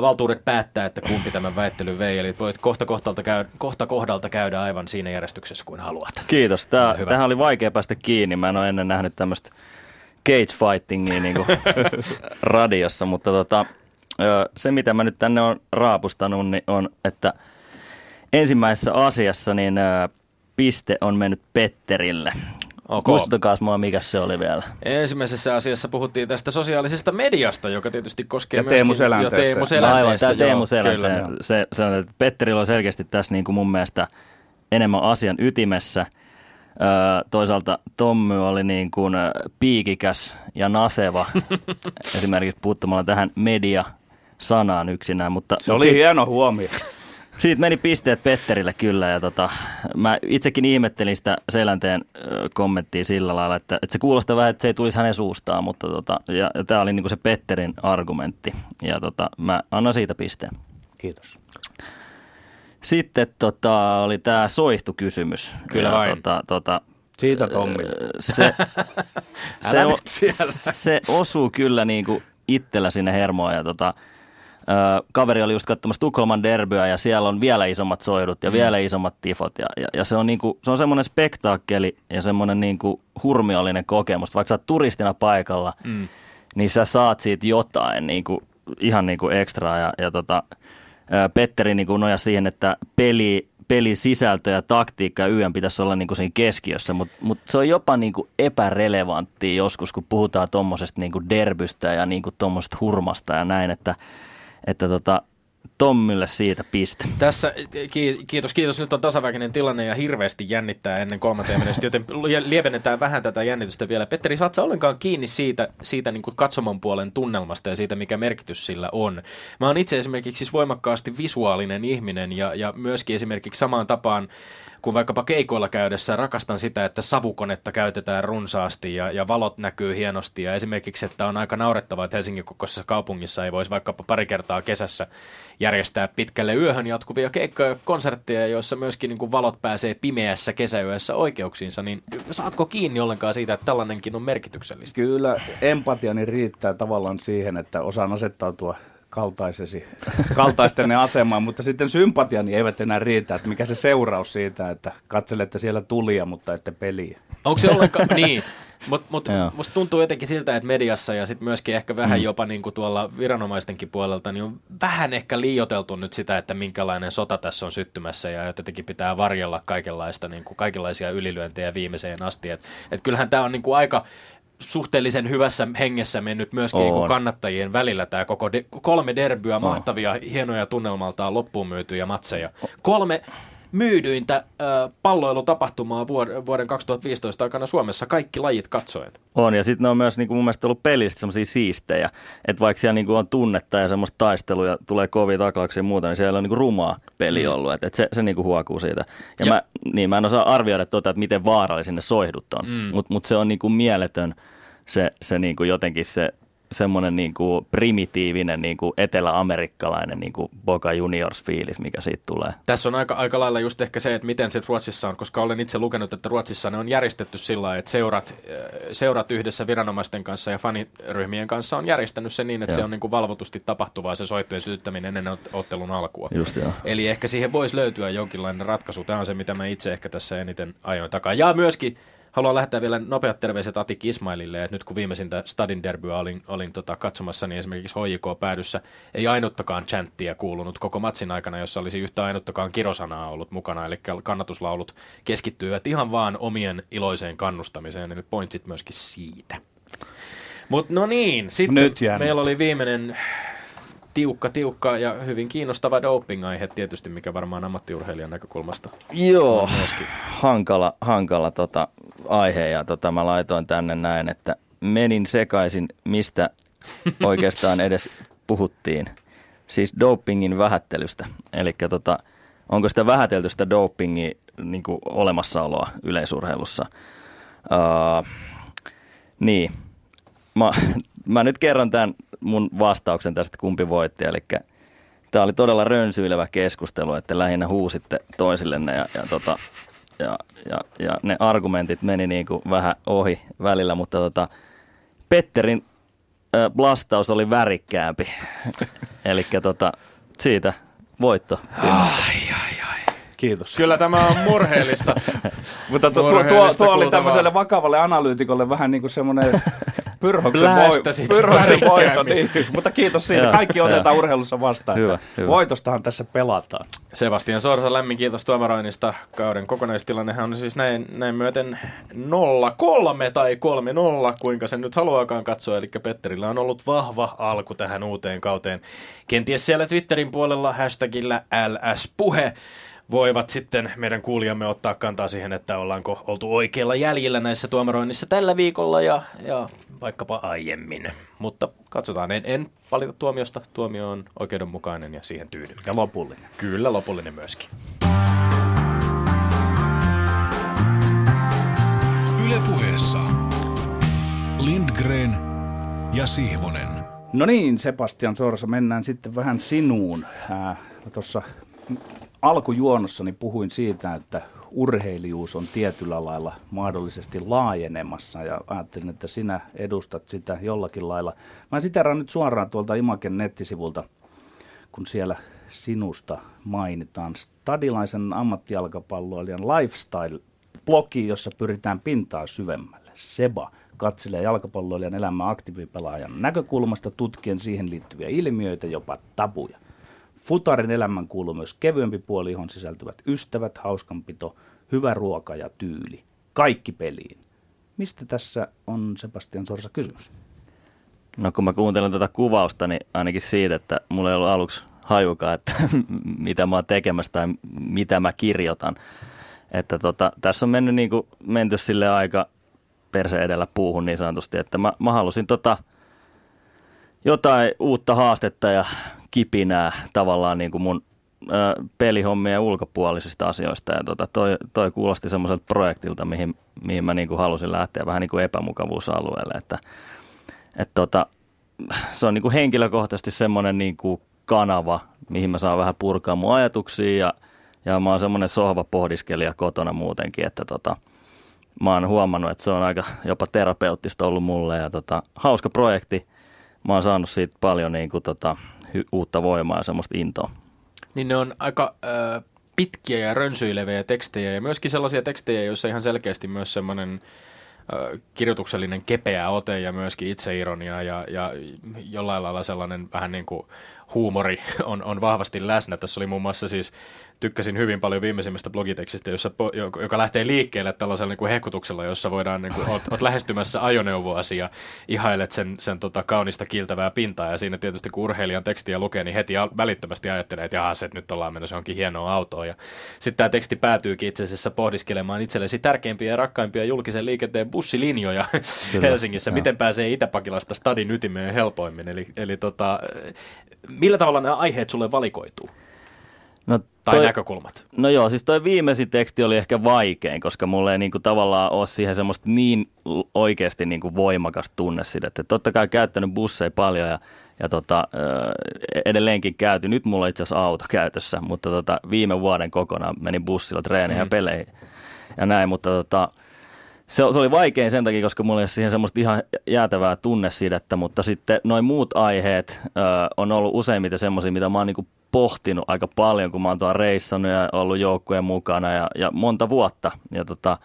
valtuudet päättää, että kumpi tämän väittelyn vei. Eli voit kohta, kohtalta käydä, kohta kohdalta käydä aivan siinä järjestyksessä kuin haluat. Kiitos. Tää, Hyvä. tähän oli vaikea päästä kiinni. Mä en ole ennen nähnyt tämmöistä cage fightingia niin radiossa, mutta tota, se mitä mä nyt tänne on raapustanut, niin on, että ensimmäisessä asiassa niin piste on mennyt Petterille. Ok. Muistuttakaa mua, mikä se oli vielä. Ensimmäisessä asiassa puhuttiin tästä sosiaalisesta mediasta, joka tietysti koskee Ja myöskin... Teemu Selänteestä. Ja Teemu No Selänteestä, aivan, tämä Teemu. Selänteen. Se, se on, että Petterillä on selkeästi tässä niin kuin mun mielestä enemmän asian ytimessä. Öö, toisaalta Tommy oli niin kuin piikikäs ja naseva, esimerkiksi puuttumalla tähän media-sanaan yksinään. Mutta, Se oli hieno huomio. Siitä meni pisteet Petterille kyllä ja tota, mä itsekin ihmettelin sitä Selänteen kommenttia sillä lailla, että, että se kuulostaa vähän, että se ei tulisi hänen suustaan, mutta tota, ja, ja tämä oli niin kuin se Petterin argumentti ja tota, mä annan siitä pisteen. Kiitos. Sitten tota, oli tämä soihtu-kysymys. Kyllä ja, vain. Tota, tota, Siitä Tommi. se, se, o, siellä. se osuu kyllä niin kuin itsellä sinne hermoon. Ja tota, kaveri oli just katsomassa Tukholman derbyä ja siellä on vielä isommat soidut ja mm. vielä isommat tifot. Ja, ja, ja se on, niin kuin, se on semmoinen spektaakkeli ja semmoinen niin kuin hurmiollinen kokemus. Vaikka sä oot turistina paikalla, mm. niin sä saat siitä jotain niin kuin, ihan niin kuin ekstraa. Ja, ja tota, Petteri niin kuin nojasi siihen, että peli, pelin sisältö ja taktiikka ja YM pitäisi olla niin kuin siinä keskiössä, mutta mut se on jopa niin kuin epärelevanttia joskus, kun puhutaan tuommoisesta niin derbystä ja niin kuin tuommoisesta hurmasta ja näin, että, että tota, Tommille siitä piste. Tässä, ki- kiitos, kiitos. Nyt on tasaväkinen tilanne ja hirveästi jännittää ennen kolmanteen mennessä, joten lie- lievennetään vähän tätä jännitystä vielä. Petteri, saat sä ollenkaan kiinni siitä, siitä niin katsomon puolen tunnelmasta ja siitä, mikä merkitys sillä on? Mä oon itse esimerkiksi siis voimakkaasti visuaalinen ihminen ja, ja myöskin esimerkiksi samaan tapaan kun vaikkapa keikoilla käydessä rakastan sitä, että savukonetta käytetään runsaasti ja, ja valot näkyy hienosti. Ja esimerkiksi, että on aika naurettavaa, että Helsingin kokoisessa kaupungissa ei voisi vaikkapa pari kertaa kesässä järjestää pitkälle yöhön jatkuvia keikkoja ja konsertteja, joissa myöskin niin kuin valot pääsee pimeässä kesäyössä oikeuksiinsa. Niin saatko kiinni ollenkaan siitä, että tällainenkin on merkityksellistä? Kyllä empatiani riittää tavallaan siihen, että osaan asettautua kaltaisesi, kaltaistenne asemaan, mutta sitten sympatiani eivät enää riitä, että mikä se seuraus siitä, että katselette siellä tulia, mutta ette peliä. Onko se ollenkaan, niin, mutta mut, musta tuntuu jotenkin siltä, että mediassa ja sitten myöskin ehkä vähän mm. jopa niin kuin tuolla viranomaistenkin puolelta, niin on vähän ehkä liioteltu nyt sitä, että minkälainen sota tässä on syttymässä ja jotenkin pitää varjella kaikenlaista, niin kuin kaikenlaisia ylilyöntejä viimeiseen asti. Et, et kyllähän tämä on niin kuin aika suhteellisen hyvässä hengessä mennyt myöskin niin kannattajien välillä tämä koko de- kolme derbyä, mahtavia, hienoja tunnelmaltaan loppuun myytyjä matseja. Kolme myydyintä äh, palloilutapahtumaa vuod- vuoden 2015 aikana Suomessa kaikki lajit katsoen. On, ja sitten ne on myös niin kuin mun mielestä ollut pelistä semmoisia siistejä, että vaikka siellä niin kuin on tunnetta ja semmoista taistelua ja tulee kovia taklauksia ja muuta, niin siellä on niin kuin rumaa peli Mm. ollut, että et se, se niin kuin huokuu siitä. Ja, Ja- Mä, niin, mä en osaa arvioida tuota, että miten vaarallisia ne soihdut on, mm. mutta mut se on niin kuin mieletön se, se niin kuin jotenkin se semmoinen niin kuin primitiivinen niin kuin etelä-amerikkalainen niin kuin Boca Juniors-fiilis, mikä siitä tulee. Tässä on aika, aika lailla just ehkä se, että miten se Ruotsissa on, koska olen itse lukenut, että Ruotsissa ne on järjestetty sillä lailla, että seurat, äh, seurat yhdessä viranomaisten kanssa ja faniryhmien kanssa on järjestänyt se niin, että Joo. se on niin kuin valvotusti tapahtuvaa se soittojen sytyttäminen ennen ot- ottelun alkua. Just joo. Eli ehkä siihen voisi löytyä jonkinlainen ratkaisu. Tämä on se, mitä mä itse ehkä tässä eniten ajoin takaa. Ja myöskin haluan lähettää vielä nopeat terveiset Ati Kismailille, että nyt kun viimeisintä Stadin derbyä olin, olin tota katsomassa, niin esimerkiksi HJK päädyssä ei ainuttakaan chanttia kuulunut koko matsin aikana, jossa olisi yhtä ainuttakaan kirosanaa ollut mukana, eli kannatuslaulut keskittyivät ihan vaan omien iloiseen kannustamiseen, eli pointsit myöskin siitä. Mutta no niin, sitten meillä oli viimeinen tiukka, tiukka ja hyvin kiinnostava doping-aihe tietysti, mikä varmaan ammattiurheilijan näkökulmasta Joo, hankala, hankala tota aihe ja tota, mä laitoin tänne näin, että menin sekaisin, mistä oikeastaan edes puhuttiin. Siis dopingin vähättelystä. Eli tota, onko sitä vähätelty sitä dopingin niin olemassaoloa yleisurheilussa. Uh, niin, mä, mä nyt kerron tämän mun vastauksen tästä, kumpi voitti. Eli tämä oli todella rönsyilevä keskustelu, että lähinnä huusitte toisillenne ja, ja, tota, ja, ja, ja ne argumentit meni niin kuin vähän ohi välillä, mutta tota, Petterin äh, blastaus oli värikkäämpi. Eli tota, siitä voitto. Ai, ai, ai. Kiitos. Kyllä tämä on murheellista. Mutta tuo, tuo, tuo, tuo oli tämmöiselle vakavalle analyytikolle vähän niin kuin semmoinen pyrhoksen, voi, pyrhoksen voitto. Niin. Mutta kiitos siitä. Joo, Kaikki otetaan joo. urheilussa vastaan. Hyvä, että hyvä. Voitostahan tässä pelataan. Sebastian Sorsa, lämmin kiitos tuomaroinnista. Kauden kokonaistilannehan on siis näin, näin myöten 0-3 tai 3-0, kuinka sen nyt haluaakaan katsoa. Eli Petterillä on ollut vahva alku tähän uuteen kauteen. Kenties siellä Twitterin puolella hashtagillä LS-puhe voivat sitten meidän kuulijamme ottaa kantaa siihen, että ollaanko oltu oikealla jäljellä näissä tuomaroinnissa tällä viikolla ja, ja vaikkapa aiemmin. Mutta katsotaan, en, en valita tuomiosta. Tuomio on oikeudenmukainen ja siihen tyydymme. Ja lopullinen. Kyllä, lopullinen myöskin. Ylepuheessa Lindgren ja Sihvonen. No niin, Sebastian Sorsa, mennään sitten vähän sinuun. Tuossa alkujuonossani puhuin siitä, että urheilijuus on tietyllä lailla mahdollisesti laajenemassa ja ajattelin, että sinä edustat sitä jollakin lailla. Mä siteraan nyt suoraan tuolta Imaken nettisivulta, kun siellä sinusta mainitaan stadilaisen ammattijalkapalloilijan lifestyle-blogi, jossa pyritään pintaa syvemmälle. Seba katselee jalkapalloilijan elämää aktiivipelaajan näkökulmasta tutkien siihen liittyviä ilmiöitä, jopa tabuja. Futarin elämän kuuluu myös kevyempi puoli, johon sisältyvät ystävät, hauskanpito, hyvä ruoka ja tyyli. Kaikki peliin. Mistä tässä on Sebastian Sorsa kysymys? No kun mä kuuntelen tätä kuvausta, niin ainakin siitä, että mulla ei ollut aluksi hajukaan, että mitä mä oon tekemässä tai mitä mä kirjoitan. Että tota, tässä on mennyt niin kuin, menty sille aika perse edellä puuhun niin sanotusti, että mä, mä halusin tota, jotain uutta haastetta ja kipinää tavallaan niin kuin mun ö, pelihommien ulkopuolisista asioista. Ja tota, toi, toi kuulosti semmoiselta projektilta, mihin, mihin mä niin kuin halusin lähteä vähän niin kuin epämukavuusalueelle. Että, et tota, se on niin kuin henkilökohtaisesti semmoinen niin kuin kanava, mihin mä saan vähän purkaa mun ajatuksia ja, ja mä oon semmoinen sohva pohdiskelija kotona muutenkin, että tota, mä oon huomannut, että se on aika jopa terapeuttista ollut mulle ja tota, hauska projekti. Mä oon saanut siitä paljon niin kuin, tota, uutta voimaa ja semmoista intoa. Niin ne on aika ö, pitkiä ja rönsyileviä tekstejä ja myöskin sellaisia tekstejä, joissa ihan selkeästi myös semmoinen kirjoituksellinen kepeä ote ja myöskin itseironia ja, ja jollain lailla sellainen vähän niin kuin huumori on, on vahvasti läsnä. Tässä oli muun muassa siis, tykkäsin hyvin paljon viimeisimmästä blogitekstistä, jossa, joka- lähtee liikkeelle tällaisella niin kuin hehkutuksella, jossa voidaan, niin kuin, oot, oot lähestymässä ajoneuvoasi ja ihailet sen, sen tota, kaunista kiiltävää pintaa. Ja siinä tietysti kun urheilijan tekstiä lukee, niin heti al- välittömästi ajattelee, että jaha, se, että nyt ollaan menossa johonkin hienoa autoa. Ja sitten tämä teksti päätyykin itse asiassa pohdiskelemaan itsellesi tärkeimpiä ja rakkaimpia julkisen liikenteen bussilinjoja Kyllä, Helsingissä. joo. Miten pääsee Itäpakilasta stadin ytimeen helpoimmin? Eli, eli tota, millä tavalla nämä aiheet sulle valikoituu? No, Tai toi- näkökulmat? No joo, siis toi viimeisin teksti oli ehkä vaikein, koska mulla ei niinku tavallaan ole siihen semmoista niin oikeasti niinku voimakas tunne siitä. Että totta kai käyttänyt busseja paljon ja, ja tota, edelleenkin käyty. Nyt mulla on itse asiassa auto käytössä, mutta tota, viime vuoden kokonaan menin bussilla treeneihin Mm. ja peleihin ja näin. Mutta tota, se, se oli vaikein sen takia, koska mulla ei ole siihen semmoista ihan jäätävää tunnesidettä, mutta sitten noin muut aiheet ö, on ollut useimmiten semmoisia, mitä mä oon niinku pohtinut aika paljon, kun mä oon tuolla reissannut ja ollut joukkueen mukana ja, ja monta vuotta. Ja, tota,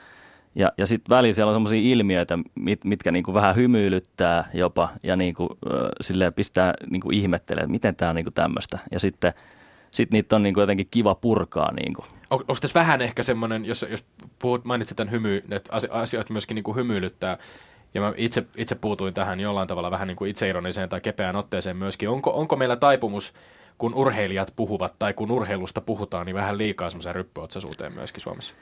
ja, ja sitten välillä siellä on semmoisia ilmiöitä, mit, mitkä niinku vähän hymyilyttää jopa ja niinku, ö, silleen pistää niinku ihmettelemään, että miten tämä on niinku tämmöistä. Ja sitten sit niitä on niinku jotenkin kiva purkaa. Niinku. On, onko tässä vähän ehkä semmoinen, jos, jos puhut, mainitsit tämän hymy, että asi- asiat myöskin niin kuin hymyilyttää, ja mä itse, itse puutuin tähän jollain tavalla vähän niin kuin itseironiseen tai kepeään otteeseen myöskin. Onko, onko meillä taipumus, kun urheilijat puhuvat tai kun urheilusta puhutaan, niin vähän liikaa semmoiseen ryppyotsaisuuteen myöskin Suomessa?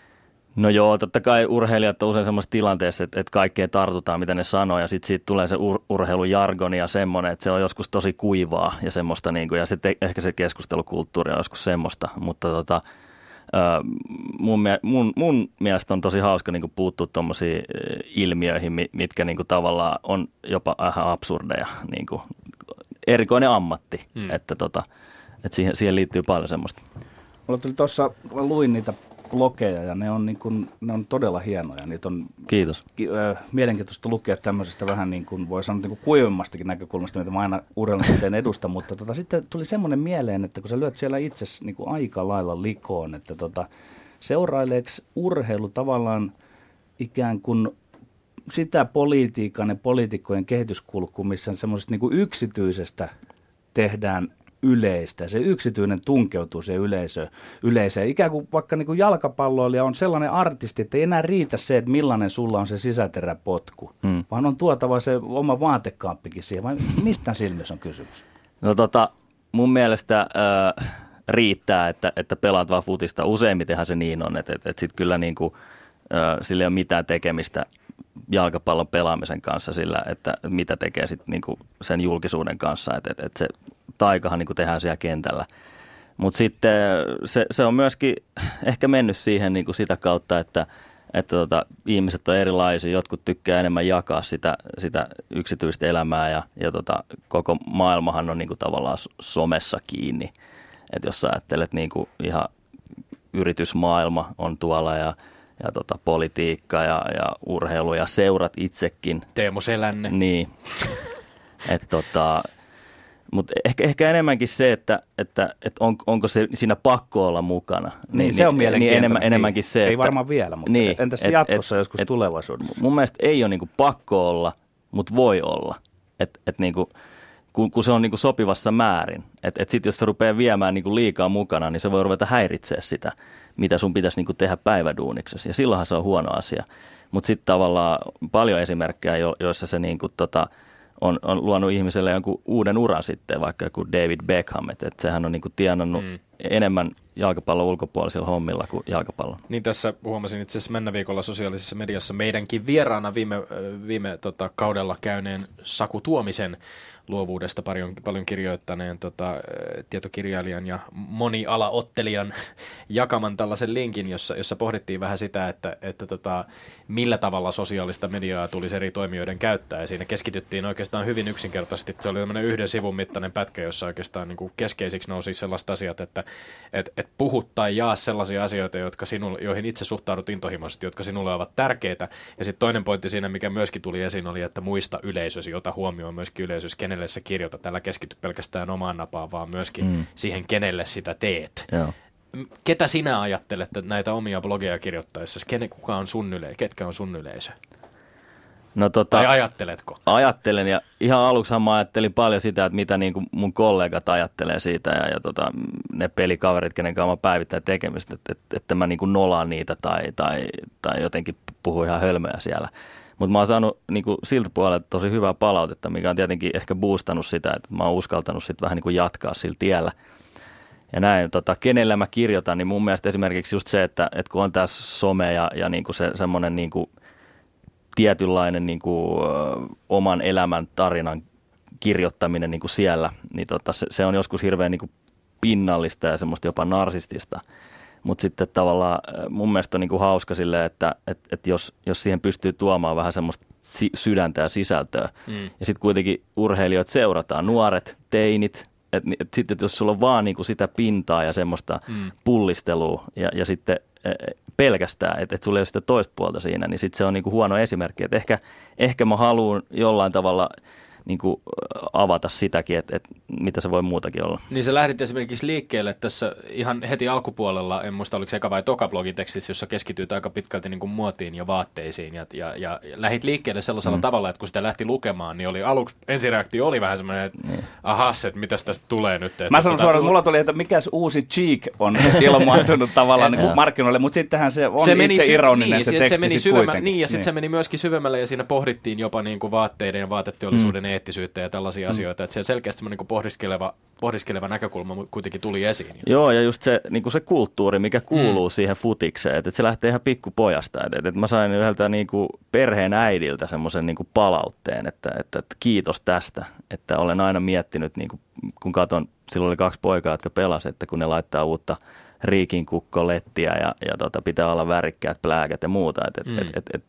No joo, totta kai urheilijat on usein semmoisessa tilanteessa, että, että kaikkeen tartutaan, mitä ne sanoo, ja sitten siitä tulee se ur, urheilujargoni ja semmoinen, että se on joskus tosi kuivaa ja semmoista, niin kuin, ja sitten ehkä se keskustelukulttuuri on joskus semmoista, mutta tota, mun, mun, mun mielestä on tosi hauska niin puuttua tuommoisiin ilmiöihin, mitkä niin kuin tavallaan on jopa vähän absurdeja. Niin kuin erikoinen ammatti, hmm. että, tota, että siihen, siihen liittyy paljon semmoista. Mulla tuli tuossa, luin niitä blogeja ja ne on, niin kuin, ne on todella hienoja. Niitä on Kiitos. Ki, ö, mielenkiintoista lukea tämmöisestä vähän niin kuin voi sanoa niin kuin kuivemmastakin näkökulmasta, mitä mä aina urheilun edustan, mutta tota, sitten tuli semmoinen mieleen, että kun sä lyöt siellä itse niin kuin aika lailla likoon, että tota, seuraileeko urheilu tavallaan ikään kuin sitä politiikan ja poliitikkojen kehityskulku, missä semmoisesta niin yksityisestä tehdään yleistä. Se yksityinen tunkeutuu se yleisö, yleisöön. Ikään kuin vaikka niin kuin jalkapalloilija on sellainen artisti, että ei enää riitä se, että millainen sulla on se sisäteräpotku, hmm. vaan on tuotava se oma vaatekaappikin siihen. Vai mistä silmissä on kysymys? No tota, mun mielestä äh, riittää, että, että pelaat vaan futista. Useimmitenhan se niin on, että, että, että sitten kyllä niin kuin, äh, sillä ei ole mitään tekemistä jalkapallon pelaamisen kanssa sillä, että mitä tekee sit niinku sen julkisuuden kanssa, että, että, että se taikahan niinku tehdään siellä kentällä. Mutta sitten se, se on myöskin ehkä mennyt siihen niinku sitä kautta, että, että tota, ihmiset on erilaisia. Jotkut tykkää enemmän jakaa sitä, sitä yksityistä elämää ja, ja tota, koko maailmahan on niinku tavallaan somessa kiinni. että jos sä ajattelet niinku ihan yritysmaailma on tuolla ja – ja tota, politiikka ja, ja urheilu ja seurat itsekin. Teemu Selänne. Niin. Et tota, mutta ehkä, ehkä enemmänkin se, että, että, että on, onko se siinä pakko olla mukana. Niin, niin se on niin, niin enemmän, enemmänkin se, Ei että, varmaan vielä, mutta niin, entäs et, jatkossa et, joskus et, tulevaisuudessa? Mun mielestä ei ole niinku pakko olla, mutta voi olla. Et, et niinku, kun, kun se on niinku sopivassa määrin. Että et sitten jos se rupeaa viemään niinku liikaa mukana, niin se voi ruveta häiritseä sitä mitä sun pitäisi niin kuin tehdä päiväduuniksesi. Ja silloinhan se on huono asia. Mutta sitten tavallaan paljon esimerkkejä, jo, joissa se niin kuin tota, on, on luonut ihmiselle jonkun uuden uran sitten, vaikka joku David Beckham, että et sehän on niin kuin tienannut mm. enemmän jalkapallon ulkopuolisilla hommilla kuin jalkapallon. Niin tässä huomasin itse asiassa mennä viikolla sosiaalisessa mediassa meidänkin vieraana viime, viime tota, kaudella käyneen Saku Tuomisen luovuudesta paljon, paljon kirjoittaneen tota, tietokirjailijan ja monialaottelijan jakaman tällaisen linkin, jossa, jossa pohdittiin vähän sitä, että, että tota, millä tavalla sosiaalista mediaa tulisi eri toimijoiden käyttää. Ja siinä keskityttiin oikeastaan hyvin yksinkertaisesti. Se oli tämmöinen yhden sivun mittainen pätkä, jossa oikeastaan niin kuin keskeisiksi nousi sellaiset asiat, että et, et puhut tai jaa sellaisia asioita, jotka sinulle, joihin itse suhtaudut intohimoisesti, jotka sinulle ovat tärkeitä. Ja sitten toinen pointti siinä, mikä myöskin tuli esiin, oli, että muista yleisösi, ota huomioon myöskin yleisösi, kenelle sä kirjoitat. Tällä keskity pelkästään omaan napaan, vaan myöskin mm. siihen, kenelle sitä teet. Joo. Ketä sinä ajattelet että näitä omia blogeja kirjoittaessa? Kene, kuka on sun yleisö? Ketkä on sun yleisö? No, tota, tai ajatteletko? Ajattelen ja ihan aluksi mä ajattelin paljon sitä, että mitä niin kuin mun kollegat ajattelee siitä ja, ja tota, ne pelikaverit, kenen kanssa mä päivittäin tekemistä, että, että, että mä niin kuin nolaan niitä tai, tai, tai jotenkin puhun ihan hölmöjä siellä. Mutta mä oon saanut niin kuin siltä puolelta tosi hyvää palautetta, mikä on tietenkin ehkä boostannut sitä, että mä oon uskaltanut sitten vähän niin kuin jatkaa sillä tiellä. Ja näin, tota, kenellä mä kirjoitan, niin mun mielestä esimerkiksi just se, että, että kun on tässä some ja, ja niin kuin se semmoinen niin kuin tietynlainen niin kuin, oman elämän tarinan kirjoittaminen niin kuin siellä, niin tota, se, se on joskus hirveän niin kuin pinnallista ja semmoista jopa narsistista. Mutta sitten tavallaan mun mielestä on niin kuin hauska silleen, että et, et jos, jos siihen pystyy tuomaan vähän semmoista si- sydäntä ja sisältöä. Mm. Ja sitten kuitenkin urheilijoita seurataan, nuoret, teinit. Että et sitten jos sulla on vaan niin kuin sitä pintaa ja semmoista mm. pullistelua ja, ja sitten pelkästään, että, että sulla ei ole sitä toista puolta siinä, niin sitten se on niin kuin huono esimerkki. Että ehkä, ehkä mä haluan jollain tavalla – niin kuin avata sitäkin, että, että mitä se voi muutakin olla. Niin sä lähdit esimerkiksi liikkeelle tässä ihan heti alkupuolella, en muista oliko se eka vai toka blogitekstissä, jossa keskityt aika pitkälti niin kuin muotiin ja vaatteisiin ja, ja, ja lähit liikkeelle sellaisella mm. tavalla, että kun sitä lähti lukemaan, niin oli aluksi, ensireaktio oli vähän semmoinen, että mm. ahas, että mitäs tästä tulee nyt. Että Mä sanon tuota, suoraan, että mulla tuli, että mikäs uusi cheek on ilmaantunut tavallaan niin kuin markkinoille, mutta sittenhän se on se meni itse ironinen niin, se, teksti se meni syvemmälle, Niin, ja sitten niin. se meni myöskin syvemmälle ja siinä pohdittiin jopa niin kuin vaatteiden ja vaateteollisuuden mm eettisyyttä ja tällaisia mm. asioita. Että siellä selkeästi semmoinen niin pohdiskeleva, pohdiskeleva näkökulma kuitenkin tuli esiin. Joo, ja just se, niin kuin se kulttuuri, mikä kuuluu mm. siihen futikseen, että, että se lähtee ihan pikkupojasta. Että, että mä sain yhdeltä niin kuin perheen äidiltä semmoisen niin palautteen, että, että, että kiitos tästä, että olen aina miettinyt, niin kuin, kun katson, silloin oli kaksi poikaa, jotka pelasivat, että kun ne laittaa uutta riikin kukkolettiä ja, ja tota, pitää olla värikkäät plääkät ja muuta. Et, et, Mm. et, et, et,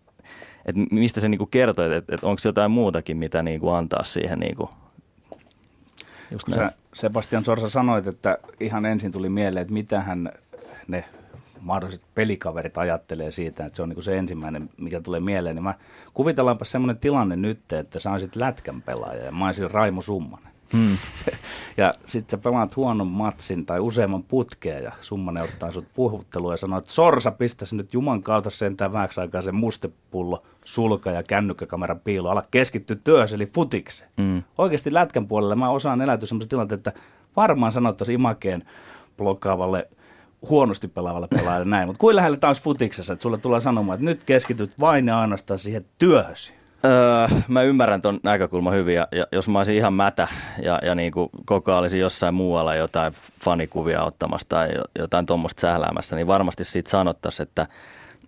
et mistä se niinku kertoo, että et, et onko jotain muutakin, mitä niinku antaa siihen niinku, just Kun sä Sebastian Sorsa sanoit, että ihan ensin tuli mieleen, että mitähän ne mahdolliset pelikaverit ajattelee siitä, että se on niin se ensimmäinen, mikä tulee mieleen, niin mä kuvitellaanpa semmoinen tilanne nyt, että sä olisit lätkän pelaaja ja mä olisin Raimo Summanen. Hmm. Ja sitten sä pelaat huonon matsin tai useamman putkeen ja Summanen ottaa sut puhuttelua ja sanoo, että Sorsa pistäisi nyt Juman kautta sentään vähäksi aikaa se mustepullo, sulka ja kännykkäkameran piilo, ala keskittyä työhön eli futikseen. Mm. Oikeasti lätkän puolella mä osaan eläytyä sellaisen tilanteen, että varmaan sanottaisiin Imakeen blokkaavalle huonosti pelaavalle pelaajalle näin, mutta kuin lähellä taas futiksessa, että sulle tulee sanomaan, että nyt keskityt vain ja ainoastaan siihen työhösi. Öö, mä ymmärrän ton näkökulman hyvin ja, ja jos mä olisin ihan mätä ja, ja niin kuin koko olisin jossain muualla jotain fanikuvia ottamassa tai jo- jotain tuommoista sähläämässä, niin varmasti siitä sanottaisiin, että,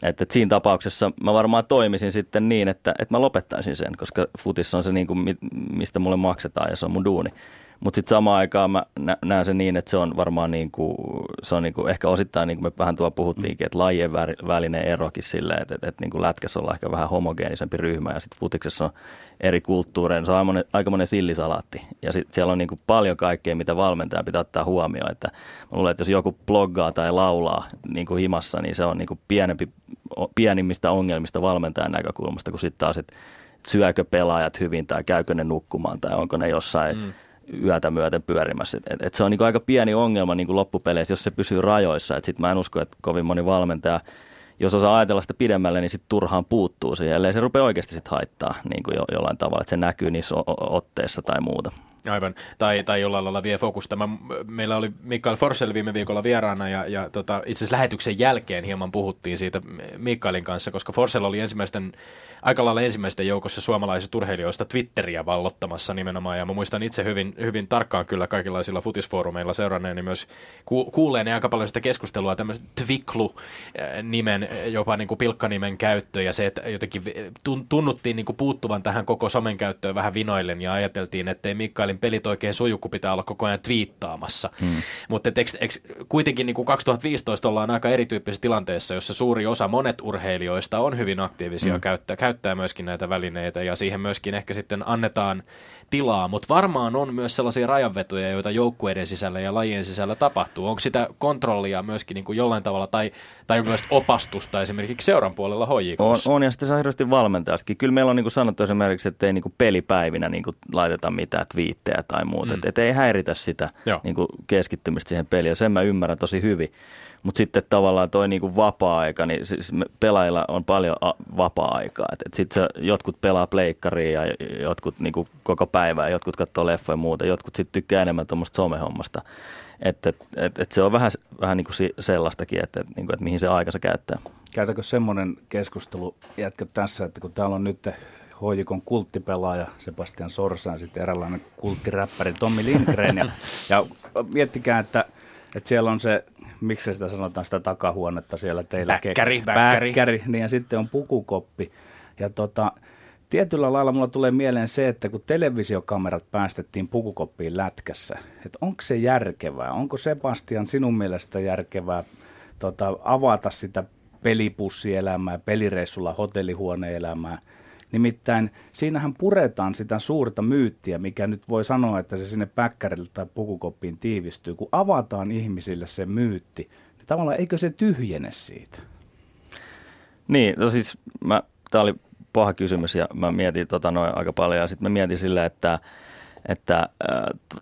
että, että siinä tapauksessa mä varmaan toimisin sitten niin, että, että mä lopettaisin sen, koska futissa on se, niin kuin, mi- mistä mulle maksetaan ja se on mun duuni. Mutta sitten samaan aikaan mä nä- näen sen niin, että se on varmaan niin kuin, se on niin kuin ehkä osittain, niin kuin me vähän tuolla puhuttiinkin, että lajien välinen erokin silleen, että, että, että niin kuin lätkässä ollaan ehkä vähän homogeenisempi ryhmä ja sitten futiksessa on eri kulttuureja, se on aikamoinen, aikamoinen sillisalaatti. Ja sitten siellä on niin kuin paljon kaikkea, mitä valmentaja pitää ottaa huomioon. Että mä luulen, että jos joku bloggaa tai laulaa niin kuin himassa, niin se on niin kuin pienempi, pienimmistä ongelmista valmentajan näkökulmasta, kuin sitten taas, että syökö pelaajat hyvin tai käykö ne nukkumaan tai onko ne jossain mm. Yötä myöten pyörimässä. Et, et, se on niinku aika pieni ongelma niinku loppupeleissä, jos se pysyy rajoissa. Sitten mä en usko, että kovin moni valmentaja, jos osaa ajatella sitä pidemmälle, niin sitten turhaan puuttuu siihen, ellei se rupeaa oikeasti sit haittaa niin kuin jo, jollain tavalla, että se näkyy niissä otteissa tai muuta. Aivan. Tai, tai jollain lailla vie fokusta. Mä, meillä oli Mikael Forsell viime viikolla vieraana ja, ja tota, itse asiassa lähetyksen jälkeen hieman puhuttiin siitä Mikaelin kanssa, koska Forsell oli ensimmäisten, aika lailla ensimmäisten joukossa suomalaisista urheilijoista Twitteriä vallottamassa nimenomaan. Ja mä muistan itse hyvin, hyvin tarkkaan kyllä kaikenlaisilla futisfoorumeilla seuranneeni myös ku, kuuleeni aika paljon sitä keskustelua, tämmöisen Twiklu-nimen, jopa niin kuin pilkkanimen käyttö ja se, että jotenkin tun- tunnuttiin niin kuin puuttuvan tähän koko somen käyttöön vähän vinoillen ja ajateltiin, että ei Mikaelin pelit oikein suju, kun pitää olla koko ajan twiittaamassa. Hmm. Mutta kuitenkin niin kuin 2015 ollaan aika erityyppisessä tilanteessa, jossa suuri osa monet urheilijoista on hyvin aktiivisia hmm. käyttää, käyttää myöskin näitä välineitä ja siihen myöskin ehkä sitten annetaan tilaa, mutta varmaan on myös sellaisia rajanvetoja, joita joukkueiden sisällä ja lajien sisällä tapahtuu. Onko sitä kontrollia myöskin niin kuin jollain tavalla tai, tai jonkinlaista opastusta esimerkiksi seuran puolella On, HJKssa? on ja sitten se on hirveästi valmentajastakin. Kyllä meillä on niin kuin sanottu esimerkiksi, että ei niin kuin pelipäivinä niin kuin laiteta mitään twiittejä tai muuta. Mm. Että et ei häiritä sitä Joo. niin kuin keskittymistä siihen peliin ja sen mä ymmärrän tosi hyvin. Mutta sitten tavallaan toi niin kuin vapaa-aika, niin siis pelaajilla on paljon a- vapaa-aikaa. Et, et sitten jotkut pelaa pleikkaria ja jotkut niin kuin koko päivää, jotkut katsoo leffoja ja muuta, jotkut sitten tykkää enemmän tuommoista somehommasta. Että et, et, et se on vähän, vähän niin kuin si- sellaistakin, että et, niin kuin, et mihin se aikansa käyttää. Käydäänkö semmoinen keskustelu jätkä tässä, että kun täällä on nyt hoijikon kulttipelaaja Sebastian Sorsa ja sitten eräänlainen kulttiräppäri Tommi Lindgren. Ja, ja miettikää, että, että siellä on se, miksi sitä sanotaan sitä takahuonetta siellä teillä. Bäkkäri, Ke- bäkkäri. bäkkäri. Niin ja sitten on pukukoppi. Ja tota, tietyllä lailla mulla tulee mieleen se, että kun televisiokamerat päästettiin pukukoppiin lätkässä, että onko se järkevää? Onko Sebastian sinun mielestä järkevää tota, avata sitä pelipussielämää, pelireissulla hotellihuoneelämää? Nimittäin siinähän puretaan sitä suurta myyttiä, mikä nyt voi sanoa, että se sinne päkkärille tai pukukoppiin tiivistyy. Kun avataan ihmisille se myytti, niin tavallaan eikö se tyhjene siitä? Niin, no siis mä, tää oli paha kysymys ja mä mietin tota noin aika paljon ja sitten mä mietin sillä, että että äh,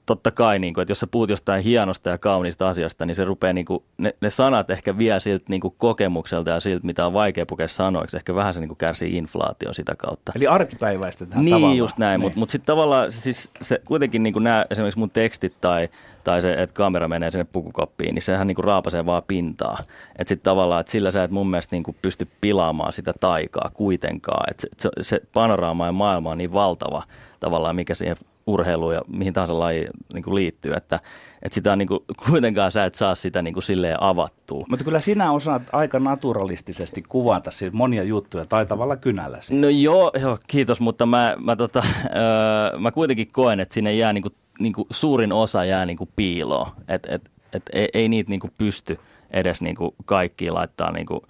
totta kai, niin kuin, että jos sä puhut jostain hienosta ja kauniista asiasta, niin se rupeaa, niin kuin, ne, ne sanat ehkä vie siltä niin kuin kokemukselta ja siltä, mitä on vaikea pukea sanoiksi. Ehkä vähän se niin kuin kärsii inflaatio sitä kautta. Eli arkipäiväistetään Niin tavallaan. just näin, mutta mut sitten tavallaan siis se kuitenkin niin nämä esimerkiksi mun tekstit tai, tai se, että kamera menee sinne pukukoppiin, niin sehän niin kuin raapasee vaan pintaa. Että sitten tavallaan, että sillä sä et mun mielestä niin kuin pysty pilaamaan sitä taikaa kuitenkaan. Että se, se, se panoraama ja maailma on niin valtava tavallaan, mikä siihen urheiluun ja mihin tahansa lajiin niin kuin liittyy, että, että sitä on niin kuin, kuitenkaan sä et saa sitä niin kuin silleen avattua. Mutta kyllä sinä osaat aika naturalistisesti kuvata siis monia juttuja taitavalla kynälläsi. No joo, joo kiitos, mutta mä, mä, tota, öö, mä kuitenkin koen, että sinne jää niinku, niinku suurin osa jää niinku piiloon. Et, et, et ei, ei niitä niinku pysty edes niin kuin kaikkia laittaa niin kuin,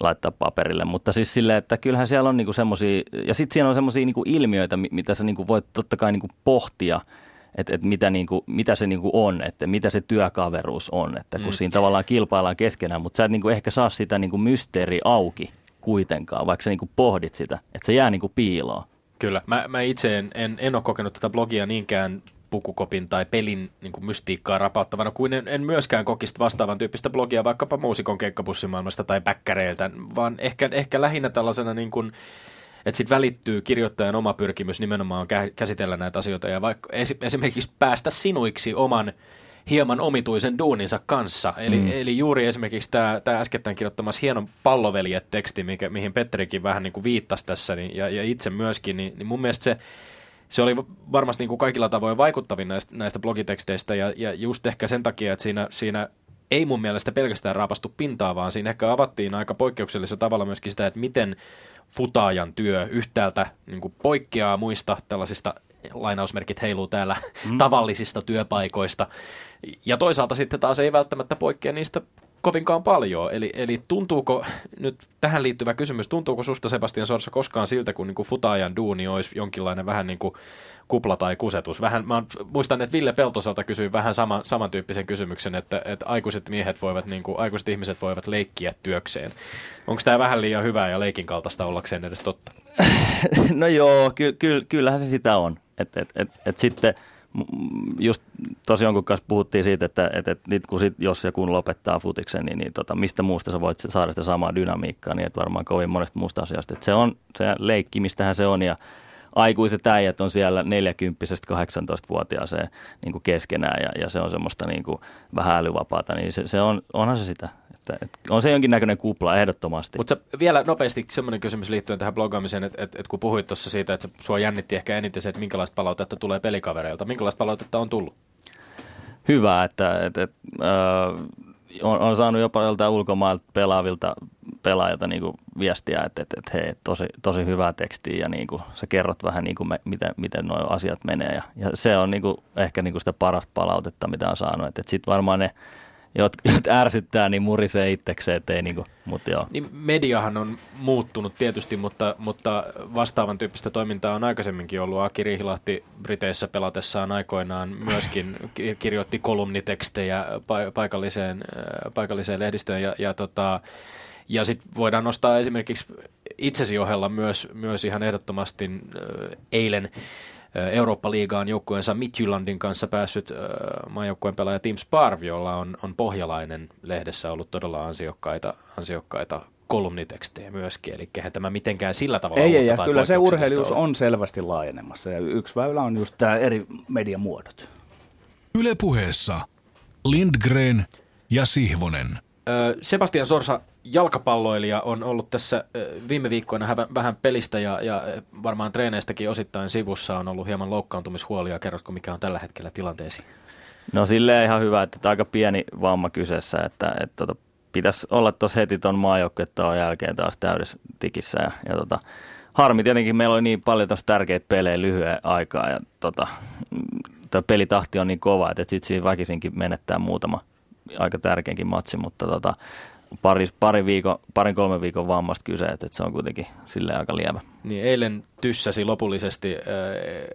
laittaa paperille, mutta siis silleen, että kyllähän siellä on niinku semmoisia, ja sitten siellä on semmoisia niinku ilmiöitä, mitä sä niinku voit totta kai niinku pohtia, että et mitä, niinku, mitä se niinku on, että mitä se työkaveruus on, että kun mm. siinä tavallaan kilpaillaan keskenään, mutta sä et niinku ehkä saa sitä niinku mysteeri auki kuitenkaan, vaikka sä niinku pohdit sitä, että se jää niinku piiloon. Kyllä. Mä, mä itse en, en, en ole kokenut tätä blogia niinkään pukukopin tai pelin niin kuin mystiikkaa rapauttavana, kuin en, en myöskään kokisi vastaavan tyyppistä blogia vaikkapa muusikon keikkapussimaailmasta tai päkkäreiltä, vaan ehkä, ehkä lähinnä tällaisena niin kuin, että sitten välittyy kirjoittajan oma pyrkimys nimenomaan käsitellä näitä asioita ja vaikka esimerkiksi päästä sinuiksi oman hieman omituisen duuninsa kanssa. Eli, mm. eli juuri esimerkiksi tämä, tämä äskettäin kirjoittamassa hienon palloveljet-teksti, mikä, mihin Petterikin vähän niin kuin viittasi tässä niin, ja, ja itse myöskin, niin, niin mun mielestä se, se oli varmasti niin kuin kaikilla tavoin vaikuttavin näistä, näistä blogiteksteistä ja, ja just ehkä sen takia, että siinä, siinä ei mun mielestä pelkästään raapastu pintaa, vaan siinä ehkä avattiin aika poikkeuksellisella tavalla myöskin sitä, että miten futaajan työ yhtäältä niin kuin poikkeaa muista tällaisista lainausmerkit heiluu täällä mm. tavallisista työpaikoista. Ja toisaalta sitten taas ei välttämättä poikkea niistä kovinkaan paljon. Eli, eli tuntuuko, nyt tähän liittyvä kysymys, tuntuuko susta Sebastian Sorsa koskaan siltä, kun niin kuin futaajan duuni olisi jonkinlainen vähän niin kuin kupla tai kusetus? Vähän, mä muistan, että Ville Peltosalta kysyi vähän sama, samantyyppisen kysymyksen, että, että aikuiset miehet voivat, niin kuin, aikuiset ihmiset voivat leikkiä työkseen. Onko tämä vähän liian hyvää ja leikin kaltaista ollakseen edes totta? no joo, ky- ky- kyllähän se sitä on. Että et, et, et sitten – just tosi jonkun kanssa puhuttiin siitä, että, että, että nyt kun sit, jos ja kun lopettaa futiksen, niin, niin tota, mistä muusta sä voit saada sitä samaa dynamiikkaa, niin että varmaan kovin monesta muusta asiasta. Että se on se leikki, mistähän se on ja aikuiset äijät on siellä 40-18-vuotiaaseen niin keskenään ja, ja, se on semmoista niin kuin vähän älyvapaata, niin se, se on, onhan se sitä. Että, että on se jonkinnäköinen kupla ehdottomasti. Mutta vielä nopeasti semmoinen kysymys liittyen tähän blogaamiseen, että, että, että kun puhuit tuossa siitä, että sua jännitti ehkä eniten se, että minkälaista palautetta tulee pelikavereilta. Minkälaista palautetta on tullut? Hyvä, että, että, että äh, on, on saanut jopa joltain ulkomailta pelaavilta pelaajilta niin kuin viestiä, että, että, että hei, tosi, tosi hyvää tekstiä ja niin kuin, sä kerrot vähän, niin kuin me, miten, miten nuo asiat menee. Ja, ja se on niin kuin, ehkä niin kuin sitä parasta palautetta, mitä on saanut. Että, että sitten varmaan ne jotka ärsyttää, niin murisee itsekseen, ettei niinku, mutta joo. Niin mediahan on muuttunut tietysti, mutta, mutta vastaavan tyyppistä toimintaa on aikaisemminkin ollut. Aki Riihilahti Briteissä pelatessaan aikoinaan myöskin kirjoitti kolumnitekstejä paikalliseen, äh, paikalliseen lehdistöön ja, ja tota, ja sitten voidaan nostaa esimerkiksi itsesi ohella myös, myös ihan ehdottomasti äh, eilen Eurooppa-liigaan joukkueensa Midtjyllandin kanssa päässyt maajoukkueen pelaaja Tim Sparv, jolla on, on pohjalainen lehdessä ollut todella ansiokkaita, ansiokkaita kolumnitekstejä myöskin, eli eihän tämä mitenkään sillä tavalla Ei, ei ja kyllä se urheilijuus on selvästi laajenemassa, ja yksi väylä on just tämä eri mediamuodot. Ylepuheessa Lindgren ja Sihvonen. Sebastian Sorsa, jalkapalloilija, on ollut tässä viime viikkoina vähän pelistä ja, ja varmaan treeneistäkin osittain sivussa on ollut hieman loukkaantumishuolia. Kerrotko, mikä on tällä hetkellä tilanteesi? No silleen ihan hyvä, että aika pieni vamma kyseessä, että, että tota, pitäisi olla tuossa heti tuon maajoukkuettaon jälkeen taas täydessä tikissä. Ja, ja tota, harmi tietenkin, meillä oli niin paljon tuossa tärkeitä pelejä lyhyen aikaa ja tota, pelitahti on niin kova, että sitten siinä väkisinkin menettää muutama aika tärkeänkin matsi, mutta tota, pari, pari viikon, parin kolmen viikon vammasta kyse, että se on kuitenkin sille aika lievä. Niin eilen tyssäsi lopullisesti äh,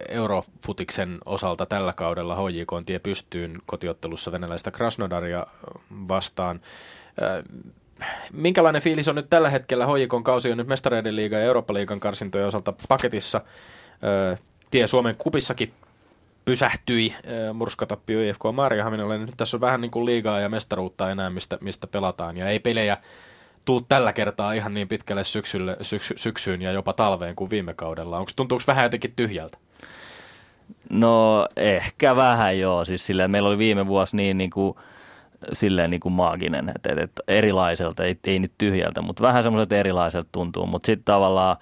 Eurofutiksen osalta tällä kaudella HJK tie pystyyn kotiottelussa venäläistä Krasnodaria vastaan. Äh, minkälainen fiilis on nyt tällä hetkellä? HJK kausi on nyt Mestareiden liiga ja Eurooppa-liigan karsintojen osalta paketissa. Äh, tie Suomen kupissakin pysähtyi murskatappio IFK Marjahaminalle. Nyt tässä on vähän niin kuin liigaa ja mestaruutta enää, mistä, mistä pelataan. Ja ei pelejä tuu tällä kertaa ihan niin pitkälle syksylle, syksy, syksyyn ja jopa talveen kuin viime kaudella. Onko, tuntuuko vähän jotenkin tyhjältä? No ehkä vähän joo. Siis silleen, meillä oli viime vuosi niin, niin kuin, silleen niin kuin maaginen, että, että erilaiselta, ei, ei nyt tyhjältä, mutta vähän semmoiselta erilaiselta tuntuu. Mutta sitten tavallaan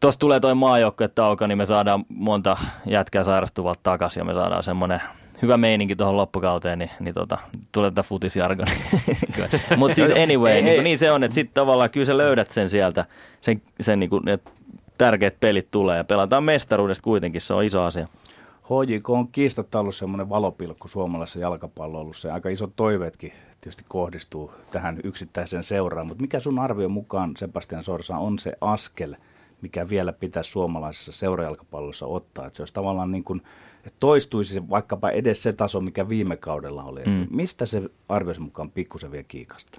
tuossa tulee toi maajoukkue tauko, niin me saadaan monta jätkää sairastuvalta takaisin ja me saadaan semmoinen hyvä meininki tuohon loppukauteen, niin, niin tota, tulee tätä futisjargoni. Mutta siis anyway, ei, niin, niin se on, että sitten tavallaan kyllä sä löydät sen sieltä, sen, sen niin kuin, ne tärkeät pelit tulee ja pelataan mestaruudesta kuitenkin, se on iso asia. HJK on kiistatta ollut semmoinen valopilkku suomalaisessa jalkapalloilussa ja aika isot toiveetkin tietysti kohdistuu tähän yksittäiseen seuraan, mutta mikä sun arvio mukaan, Sebastian Sorsa, on se askel, mikä vielä pitäisi suomalaisessa seurajalkapallossa ottaa, että se olisi tavallaan niin kuin, että toistuisi vaikkapa edes se taso, mikä viime kaudella oli. Mm. Mistä se arvioisi mukaan pikkusen vielä kiikasta?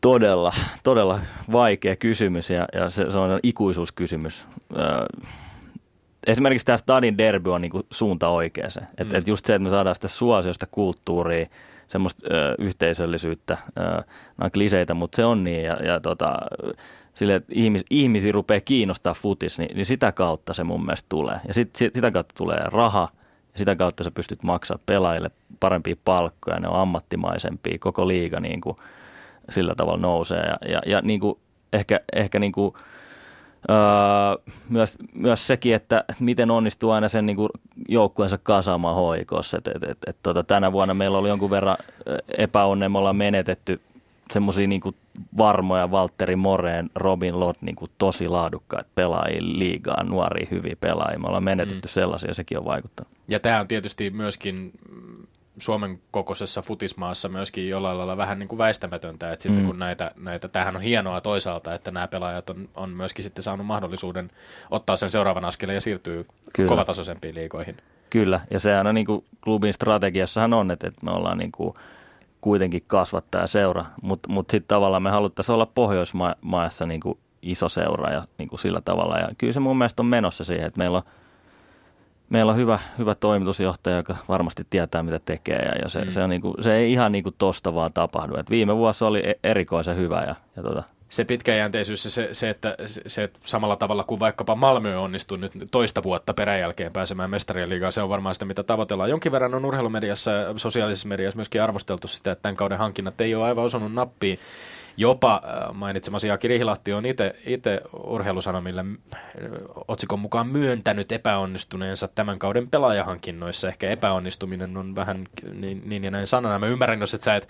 Todella, todella vaikea kysymys ja, ja se, se on ikuisuuskysymys. Öö, esimerkiksi tämä Stadin derby on niinku suunta oikeeseen. Mm. Että et just se, että me saadaan sitä suosiosta kulttuuria, semmoista ö, yhteisöllisyyttä, ö, nämä on kliseitä, mutta se on niin. Ja, ja tota, sille, että ihmis, ihmisiä rupeaa kiinnostaa futis, niin, niin sitä kautta se mun mielestä tulee. Ja sit, sit, sitä kautta tulee raha, ja sitä kautta sä pystyt maksamaan pelaajille parempia palkkoja, ne on ammattimaisempia, koko liiga niin kuin sillä tavalla nousee. Ja, ja, ja niin kuin ehkä, ehkä niin kuin, Öö, myös, myös sekin, että miten onnistuu aina sen niin kuin joukkueensa kasaamaan hoikossa. Et, et, et, et, tota, tänä vuonna meillä oli jonkun verran epäonne, me ollaan menetetty semmoisia niin varmoja Valtteri Moreen, Robin Lott niin kuin tosi laadukkaita pelaajia liigaan, nuoria hyviä pelaajia. Me ollaan menetetty mm. sellaisia ja sekin on vaikuttanut. Ja tämä on tietysti myöskin Suomen kokoisessa futismaassa myöskin jollain lailla vähän niin kuin väistämätöntä, että sitten mm. kun näitä, näitä, tämähän on hienoa toisaalta, että nämä pelaajat on, on myöskin sitten saanut mahdollisuuden ottaa sen seuraavan askeleen ja siirtyy Kyllä. kovatasoisempiin liikoihin. Kyllä, ja sehän on niin kuin klubin strategiassahan on, että, että me ollaan niin kuin kuitenkin kasvattaa seura, mutta mut sitten tavallaan me haluttaisiin olla Pohjoismaassa niin kuin iso seura ja niin kuin sillä tavalla, ja kyllä se mun mielestä on menossa siihen, että meillä on meillä on hyvä, hyvä toimitusjohtaja, joka varmasti tietää, mitä tekee. Ja, ja se, mm. se, on niinku, se ei ihan niinku tosta vaan tapahdu. Et viime vuosi oli e- erikoisen hyvä. Ja, ja tota. Se pitkäjänteisyys se, se, että se, että samalla tavalla kuin vaikkapa Malmö onnistuu nyt toista vuotta peräjälkeen pääsemään mestarien liigaan, se on varmaan sitä, mitä tavoitellaan. Jonkin verran on urheilumediassa ja sosiaalisessa mediassa myöskin arvosteltu sitä, että tämän kauden hankinnat ei ole aivan osunut nappiin. Jopa äh, mainitsemasi Jaaki Rihilahti on itse urheilusanomille äh, otsikon mukaan myöntänyt epäonnistuneensa tämän kauden pelaajahankinnoissa. Ehkä epäonnistuminen on vähän niin, niin ja näin sanana. Mä ymmärrän, jos, et sä et,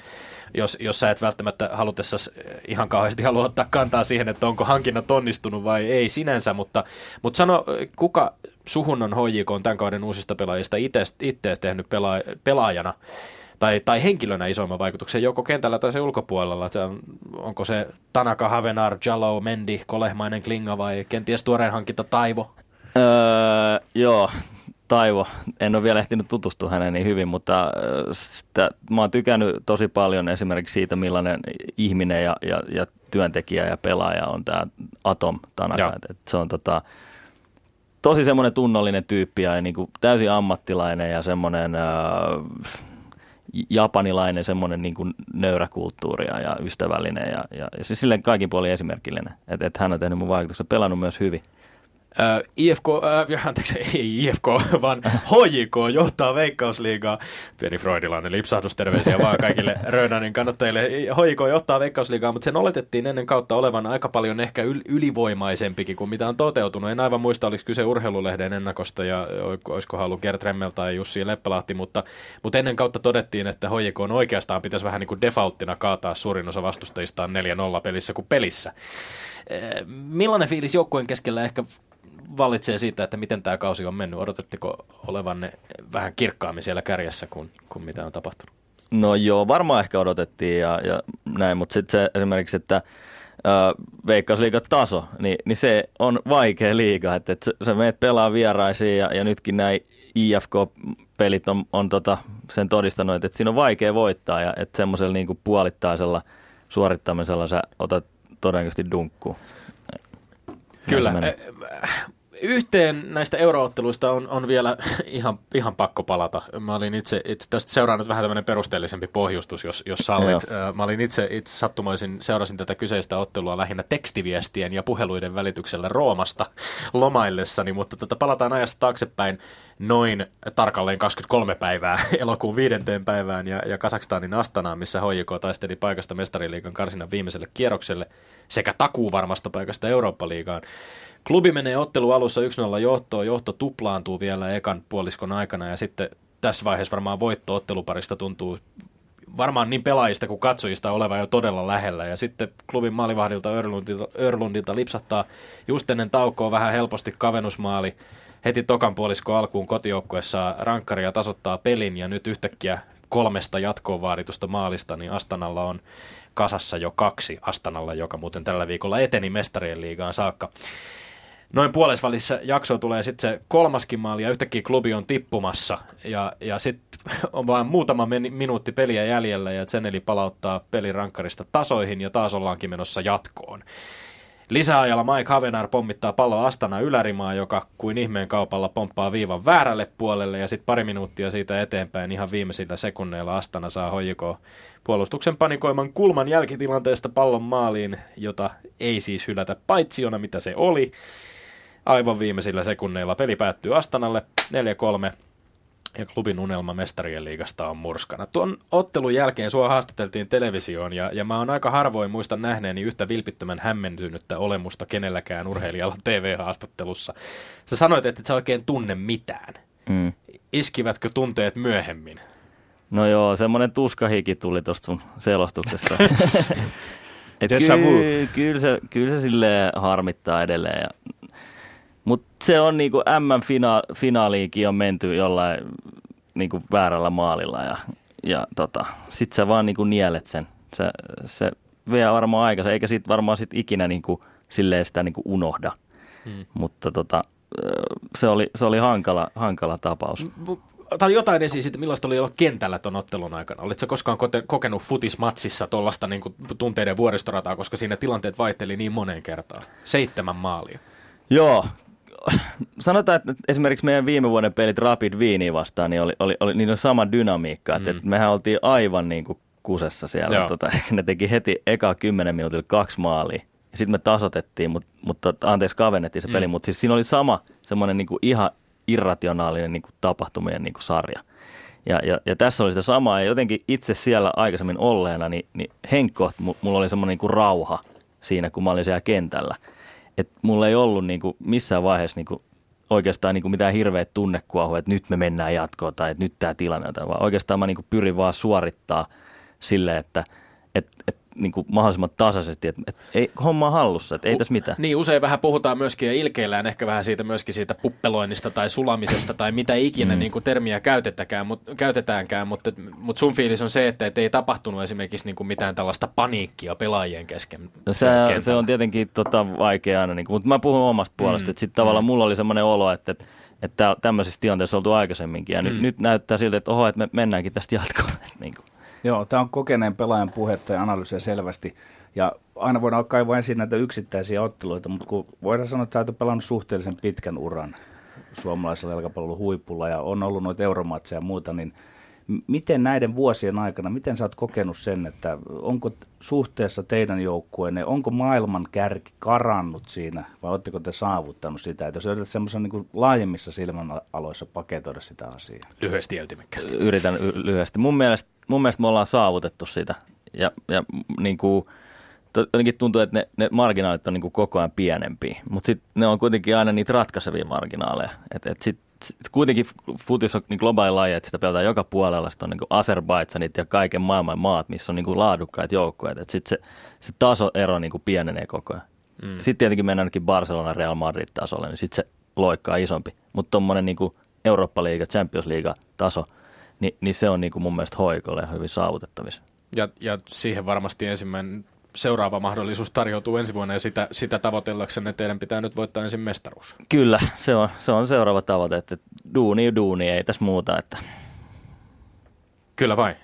jos, jos sä et välttämättä halutessasi ihan kauheasti halua ottaa kantaa siihen, että onko hankinnat onnistunut vai ei sinänsä, mutta, mutta sano, kuka suhun on HJK on tämän kauden uusista pelaajista itse tehnyt pelaa, pelaajana tai, tai henkilönä isoimman vaikutuksen joko kentällä tai se ulkopuolella. Se on, onko se Tanaka, Havenar, Jalo, Mendi, Kolehmainen, Klinga vai kenties tuoreen hankinta Taivo? Öö, joo, Taivo. En ole vielä ehtinyt tutustua häneen niin hyvin, mutta sitä, mä oon tykännyt tosi paljon esimerkiksi siitä, millainen ihminen ja, ja, ja työntekijä ja pelaaja on tämä Atom Tanaka. Et, et se on tota, tosi semmoinen tunnollinen tyyppi ja niin kuin täysin ammattilainen ja semmoinen... japanilainen semmoinen niin kuin nöyrä kulttuuri ja ystävällinen ja, ja, ja siis silleen kaikin puolin esimerkillinen, että et hän on tehnyt mun vaikutuksen, pelannut myös hyvin. Äh, IFK, äh, anteeksi, ei IFK, vaan HJK johtaa Veikkausliigaa. Pieni freudilainen lipsahdus, terveisiä vaan kaikille Rönanin kannattajille. HJK johtaa Veikkausliigaa, mutta sen oletettiin ennen kautta olevan aika paljon ehkä ylivoimaisempikin kuin mitä on toteutunut. En aivan muista, oliko kyse urheilulehden ennakosta ja olisiko ollut Gert Remmel tai Jussi Leppälahti, mutta, mutta ennen kautta todettiin, että HJK on oikeastaan pitäisi vähän niin kuin defaulttina kaataa suurin osa vastustajistaan 4-0 pelissä kuin pelissä. Millainen fiilis joukkueen keskellä ehkä valitsee siitä, että miten tämä kausi on mennyt? Odotatteko olevanne vähän kirkkaammin siellä kärjessä kuin, kuin mitä on tapahtunut? No joo, varmaan ehkä odotettiin ja, ja näin, mutta sitten se esimerkiksi, että Veikkausliigan taso, niin, niin se on vaikea liiga, että, että sä meet pelaa vieraisiin ja, ja nytkin näin IFK-pelit on, on tota, sen todistanut, että, että siinä on vaikea voittaa ja että semmoisella niin puolittaisella suorittamisella sä otat todennäköisesti dunkkuun. Kyllä yhteen näistä eurootteluista on, on vielä ihan, ihan pakko palata. Mä olin itse, itse tästä seurannut vähän tämmöinen perusteellisempi pohjustus, jos, jos sallit. Joo. Mä olin itse, itse sattumaisin, seurasin tätä kyseistä ottelua lähinnä tekstiviestien ja puheluiden välityksellä Roomasta lomaillessani, mutta tota, palataan ajasta taaksepäin noin tarkalleen 23 päivää elokuun viidenteen päivään ja, ja Kasakstanin Astanaan, missä HJK taisteli paikasta mestariliikan karsinan viimeiselle kierrokselle sekä takuu varmasta paikasta Eurooppa-liigaan. Klubi menee ottelu alussa 1-0 johtoon, johto tuplaantuu vielä ekan puoliskon aikana ja sitten tässä vaiheessa varmaan voitto otteluparista tuntuu varmaan niin pelaajista kuin katsojista oleva jo todella lähellä. Ja sitten klubin maalivahdilta Örlundilta, Örlundilta lipsahtaa just ennen taukoa vähän helposti kavennusmaali. heti tokan puolisko alkuun kotijoukkuessa rankkaria tasoittaa pelin ja nyt yhtäkkiä kolmesta jatkoon vaaditusta maalista, niin Astanalla on kasassa jo kaksi Astanalla, joka muuten tällä viikolla eteni mestarien liigaan saakka. Noin puolesvälissä jakso tulee sitten se kolmaskin maali ja yhtäkkiä klubi on tippumassa ja, ja sitten on vain muutama minuutti peliä jäljellä ja Zeneli palauttaa pelin rankkarista tasoihin ja taas ollaankin menossa jatkoon. Lisäajalla Mike Havenar pommittaa pallo Astana ylärimaa, joka kuin ihmeen kaupalla pomppaa viivan väärälle puolelle ja sitten pari minuuttia siitä eteenpäin ihan viimeisillä sekunneilla Astana saa hoijiko puolustuksen panikoiman kulman jälkitilanteesta pallon maaliin, jota ei siis hylätä paitsiona, mitä se oli. Aivan viimeisillä sekunneilla peli päättyy Astanalle 4-3 ja klubin unelma mestarien liigasta on murskana. Tuon ottelun jälkeen sua haastateltiin televisioon ja, ja mä oon aika harvoin muista nähneeni yhtä vilpittömän hämmentynyttä olemusta kenelläkään urheilijalla TV-haastattelussa. Sä sanoit, että et sä oikein tunne mitään. Mm. Iskivätkö tunteet myöhemmin? No joo, semmoinen tuskahiki tuli tuosta sun selostuksesta. kyllä, kyllä, se, kyllä se silleen harmittaa edelleen. Ja mutta se on niinku M-finaaliinkin on menty jollain niinku väärällä maalilla ja, ja tota, sit sä vaan niinku nielet sen. Se, se vie varmaan aikansa, eikä sit varmaan sit ikinä niinku silleen sitä niinku unohda. Hmm. Mutta tota, se oli, se oli hankala, hankala tapaus. Otan jotain esiin siitä, millaista oli olla kentällä tuon ottelun aikana. Olitko koskaan kokenut futismatsissa tuollaista niin tunteiden vuoristorataa, koska siinä tilanteet vaihteli niin moneen kertaan? Seitsemän maalia. Joo, sanotaan, että esimerkiksi meidän viime vuoden pelit Rapid Viiniin vastaan, niin oli, oli, oli niin sama dynamiikka, että, mm. että mehän oltiin aivan niin kuin kusessa siellä. Tota, ne teki heti eka 10 minuutilla kaksi maalia. Ja sitten me tasotettiin, mutta, mutta anteeksi, kavennettiin se mm. peli, mutta siis siinä oli sama semmoinen niin kuin ihan irrationaalinen niin kuin tapahtumien niin kuin sarja. Ja, ja, ja tässä oli sitä samaa, ja jotenkin itse siellä aikaisemmin olleena, niin, niin henkko, mulla oli semmoinen niin kuin rauha siinä, kun mä olin siellä kentällä että mulla ei ollut niin kuin missään vaiheessa niin kuin oikeastaan niin kuin mitään hirveät tunnekuohua, että nyt me mennään jatkoon tai että nyt tämä tilanne on, vaan oikeastaan mä niin kuin pyrin vaan suorittaa sille, että et, et, niin kuin mahdollisimman tasaisesti, että, että ei homma hallussa, että ei tässä mitään. Niin, usein vähän puhutaan myöskin ja ilkeillään ehkä vähän siitä myöskin siitä puppeloinnista tai sulamisesta tai mitä ikinä mm. niin kuin termiä käytetäänkään, mutta, käytetäänkään, mutta, mutta sun fiilis on se, että, että ei tapahtunut esimerkiksi niin kuin mitään tällaista paniikkia pelaajien kesken. No se, se on tietenkin tota, vaikea aina, niin kuin, mutta mä puhun omasta puolesta, mm. että sitten tavallaan mm. mulla oli semmoinen olo, että, että että tämmöisissä tilanteissa oltu aikaisemminkin ja mm. nyt, nyt näyttää siltä, että oho, että me mennäänkin tästä jatkoon. niin kuin. Joo, tämä on kokeneen pelaajan puhetta ja analyysiä selvästi. Ja aina voidaan kaivaa esiin näitä yksittäisiä otteluita, mutta kun voidaan sanoa, että sä oot pelannut suhteellisen pitkän uran suomalaisella jalkapallon huipulla ja on ollut noita euromatseja ja muuta, niin miten näiden vuosien aikana, miten sä oot kokenut sen, että onko suhteessa teidän joukkueenne, onko maailman kärki karannut siinä vai oletteko te saavuttanut sitä? Että jos yrität semmoisen niin laajemmissa silmänaloissa paketoida sitä asiaa. Lyhyesti ja Yritän lyhyesti. Mun mielestä mun mielestä me ollaan saavutettu sitä. Ja, ja niin kuin, jotenkin tuntuu, että ne, ne marginaalit on niin kuin koko ajan pienempiä, mutta sitten ne on kuitenkin aina niitä ratkaisevia marginaaleja. Et, et sit, kuitenkin futis on niin globaali laji, että sitä pelataan joka puolella. Sitten on niin Azerbaidsanit ja kaiken maailman maat, missä on niin kuin laadukkaita joukkueita. Sitten se, se tasoero niin kuin pienenee koko ajan. Mm. Sitten tietenkin mennään ainakin Barcelona Real Madrid tasolle, niin sitten se loikkaa isompi. Mutta tuommoinen niin Eurooppa-liiga, Champions League taso – niin, niin se on niin kuin mun mielestä hoikolle ja hyvin saavutettavissa. Ja, ja siihen varmasti ensimmäinen seuraava mahdollisuus tarjoutuu ensi vuonna ja sitä, sitä tavoitellaksenne teidän pitää nyt voittaa ensin mestaruus. Kyllä, se on, se on seuraava tavoite, että duuni duuni, ei tässä muuta. Että... Kyllä vain.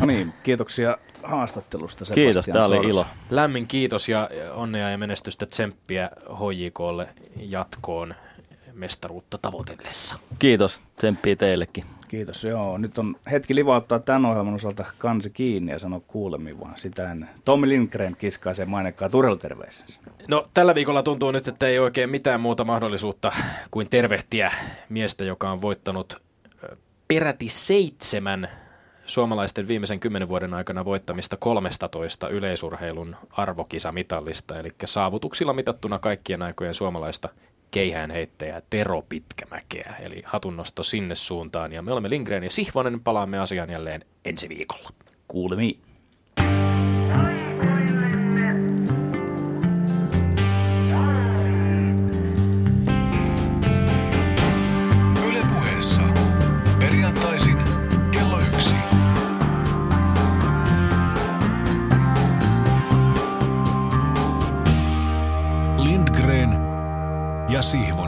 no niin, kiitoksia haastattelusta Sebastian Kiitos, tämä oli ilo. Lämmin kiitos ja onnea ja menestystä tsemppiä HJKlle jatkoon mestaruutta tavoitellessa. Kiitos, tsemppiä teillekin. Kiitos, joo. Nyt on hetki livauttaa tämän ohjelman osalta kansi kiinni ja sanoa kuulemiin vaan sitä ennen. Tommi Lindgren kiskaisee mainekkaa turvalterveisensä. No tällä viikolla tuntuu nyt, että ei oikein mitään muuta mahdollisuutta kuin tervehtiä miestä, joka on voittanut peräti seitsemän suomalaisten viimeisen kymmenen vuoden aikana voittamista 13 yleisurheilun arvokisamitallista, eli saavutuksilla mitattuna kaikkien aikojen suomalaista keihäänheittäjä Tero Pitkämäkeä. Eli hatunnosto sinne suuntaan. Ja me olemme Lindgren ja Sihvonen. Palaamme asian jälleen ensi viikolla. Kuulemiin. ja Sihvonen.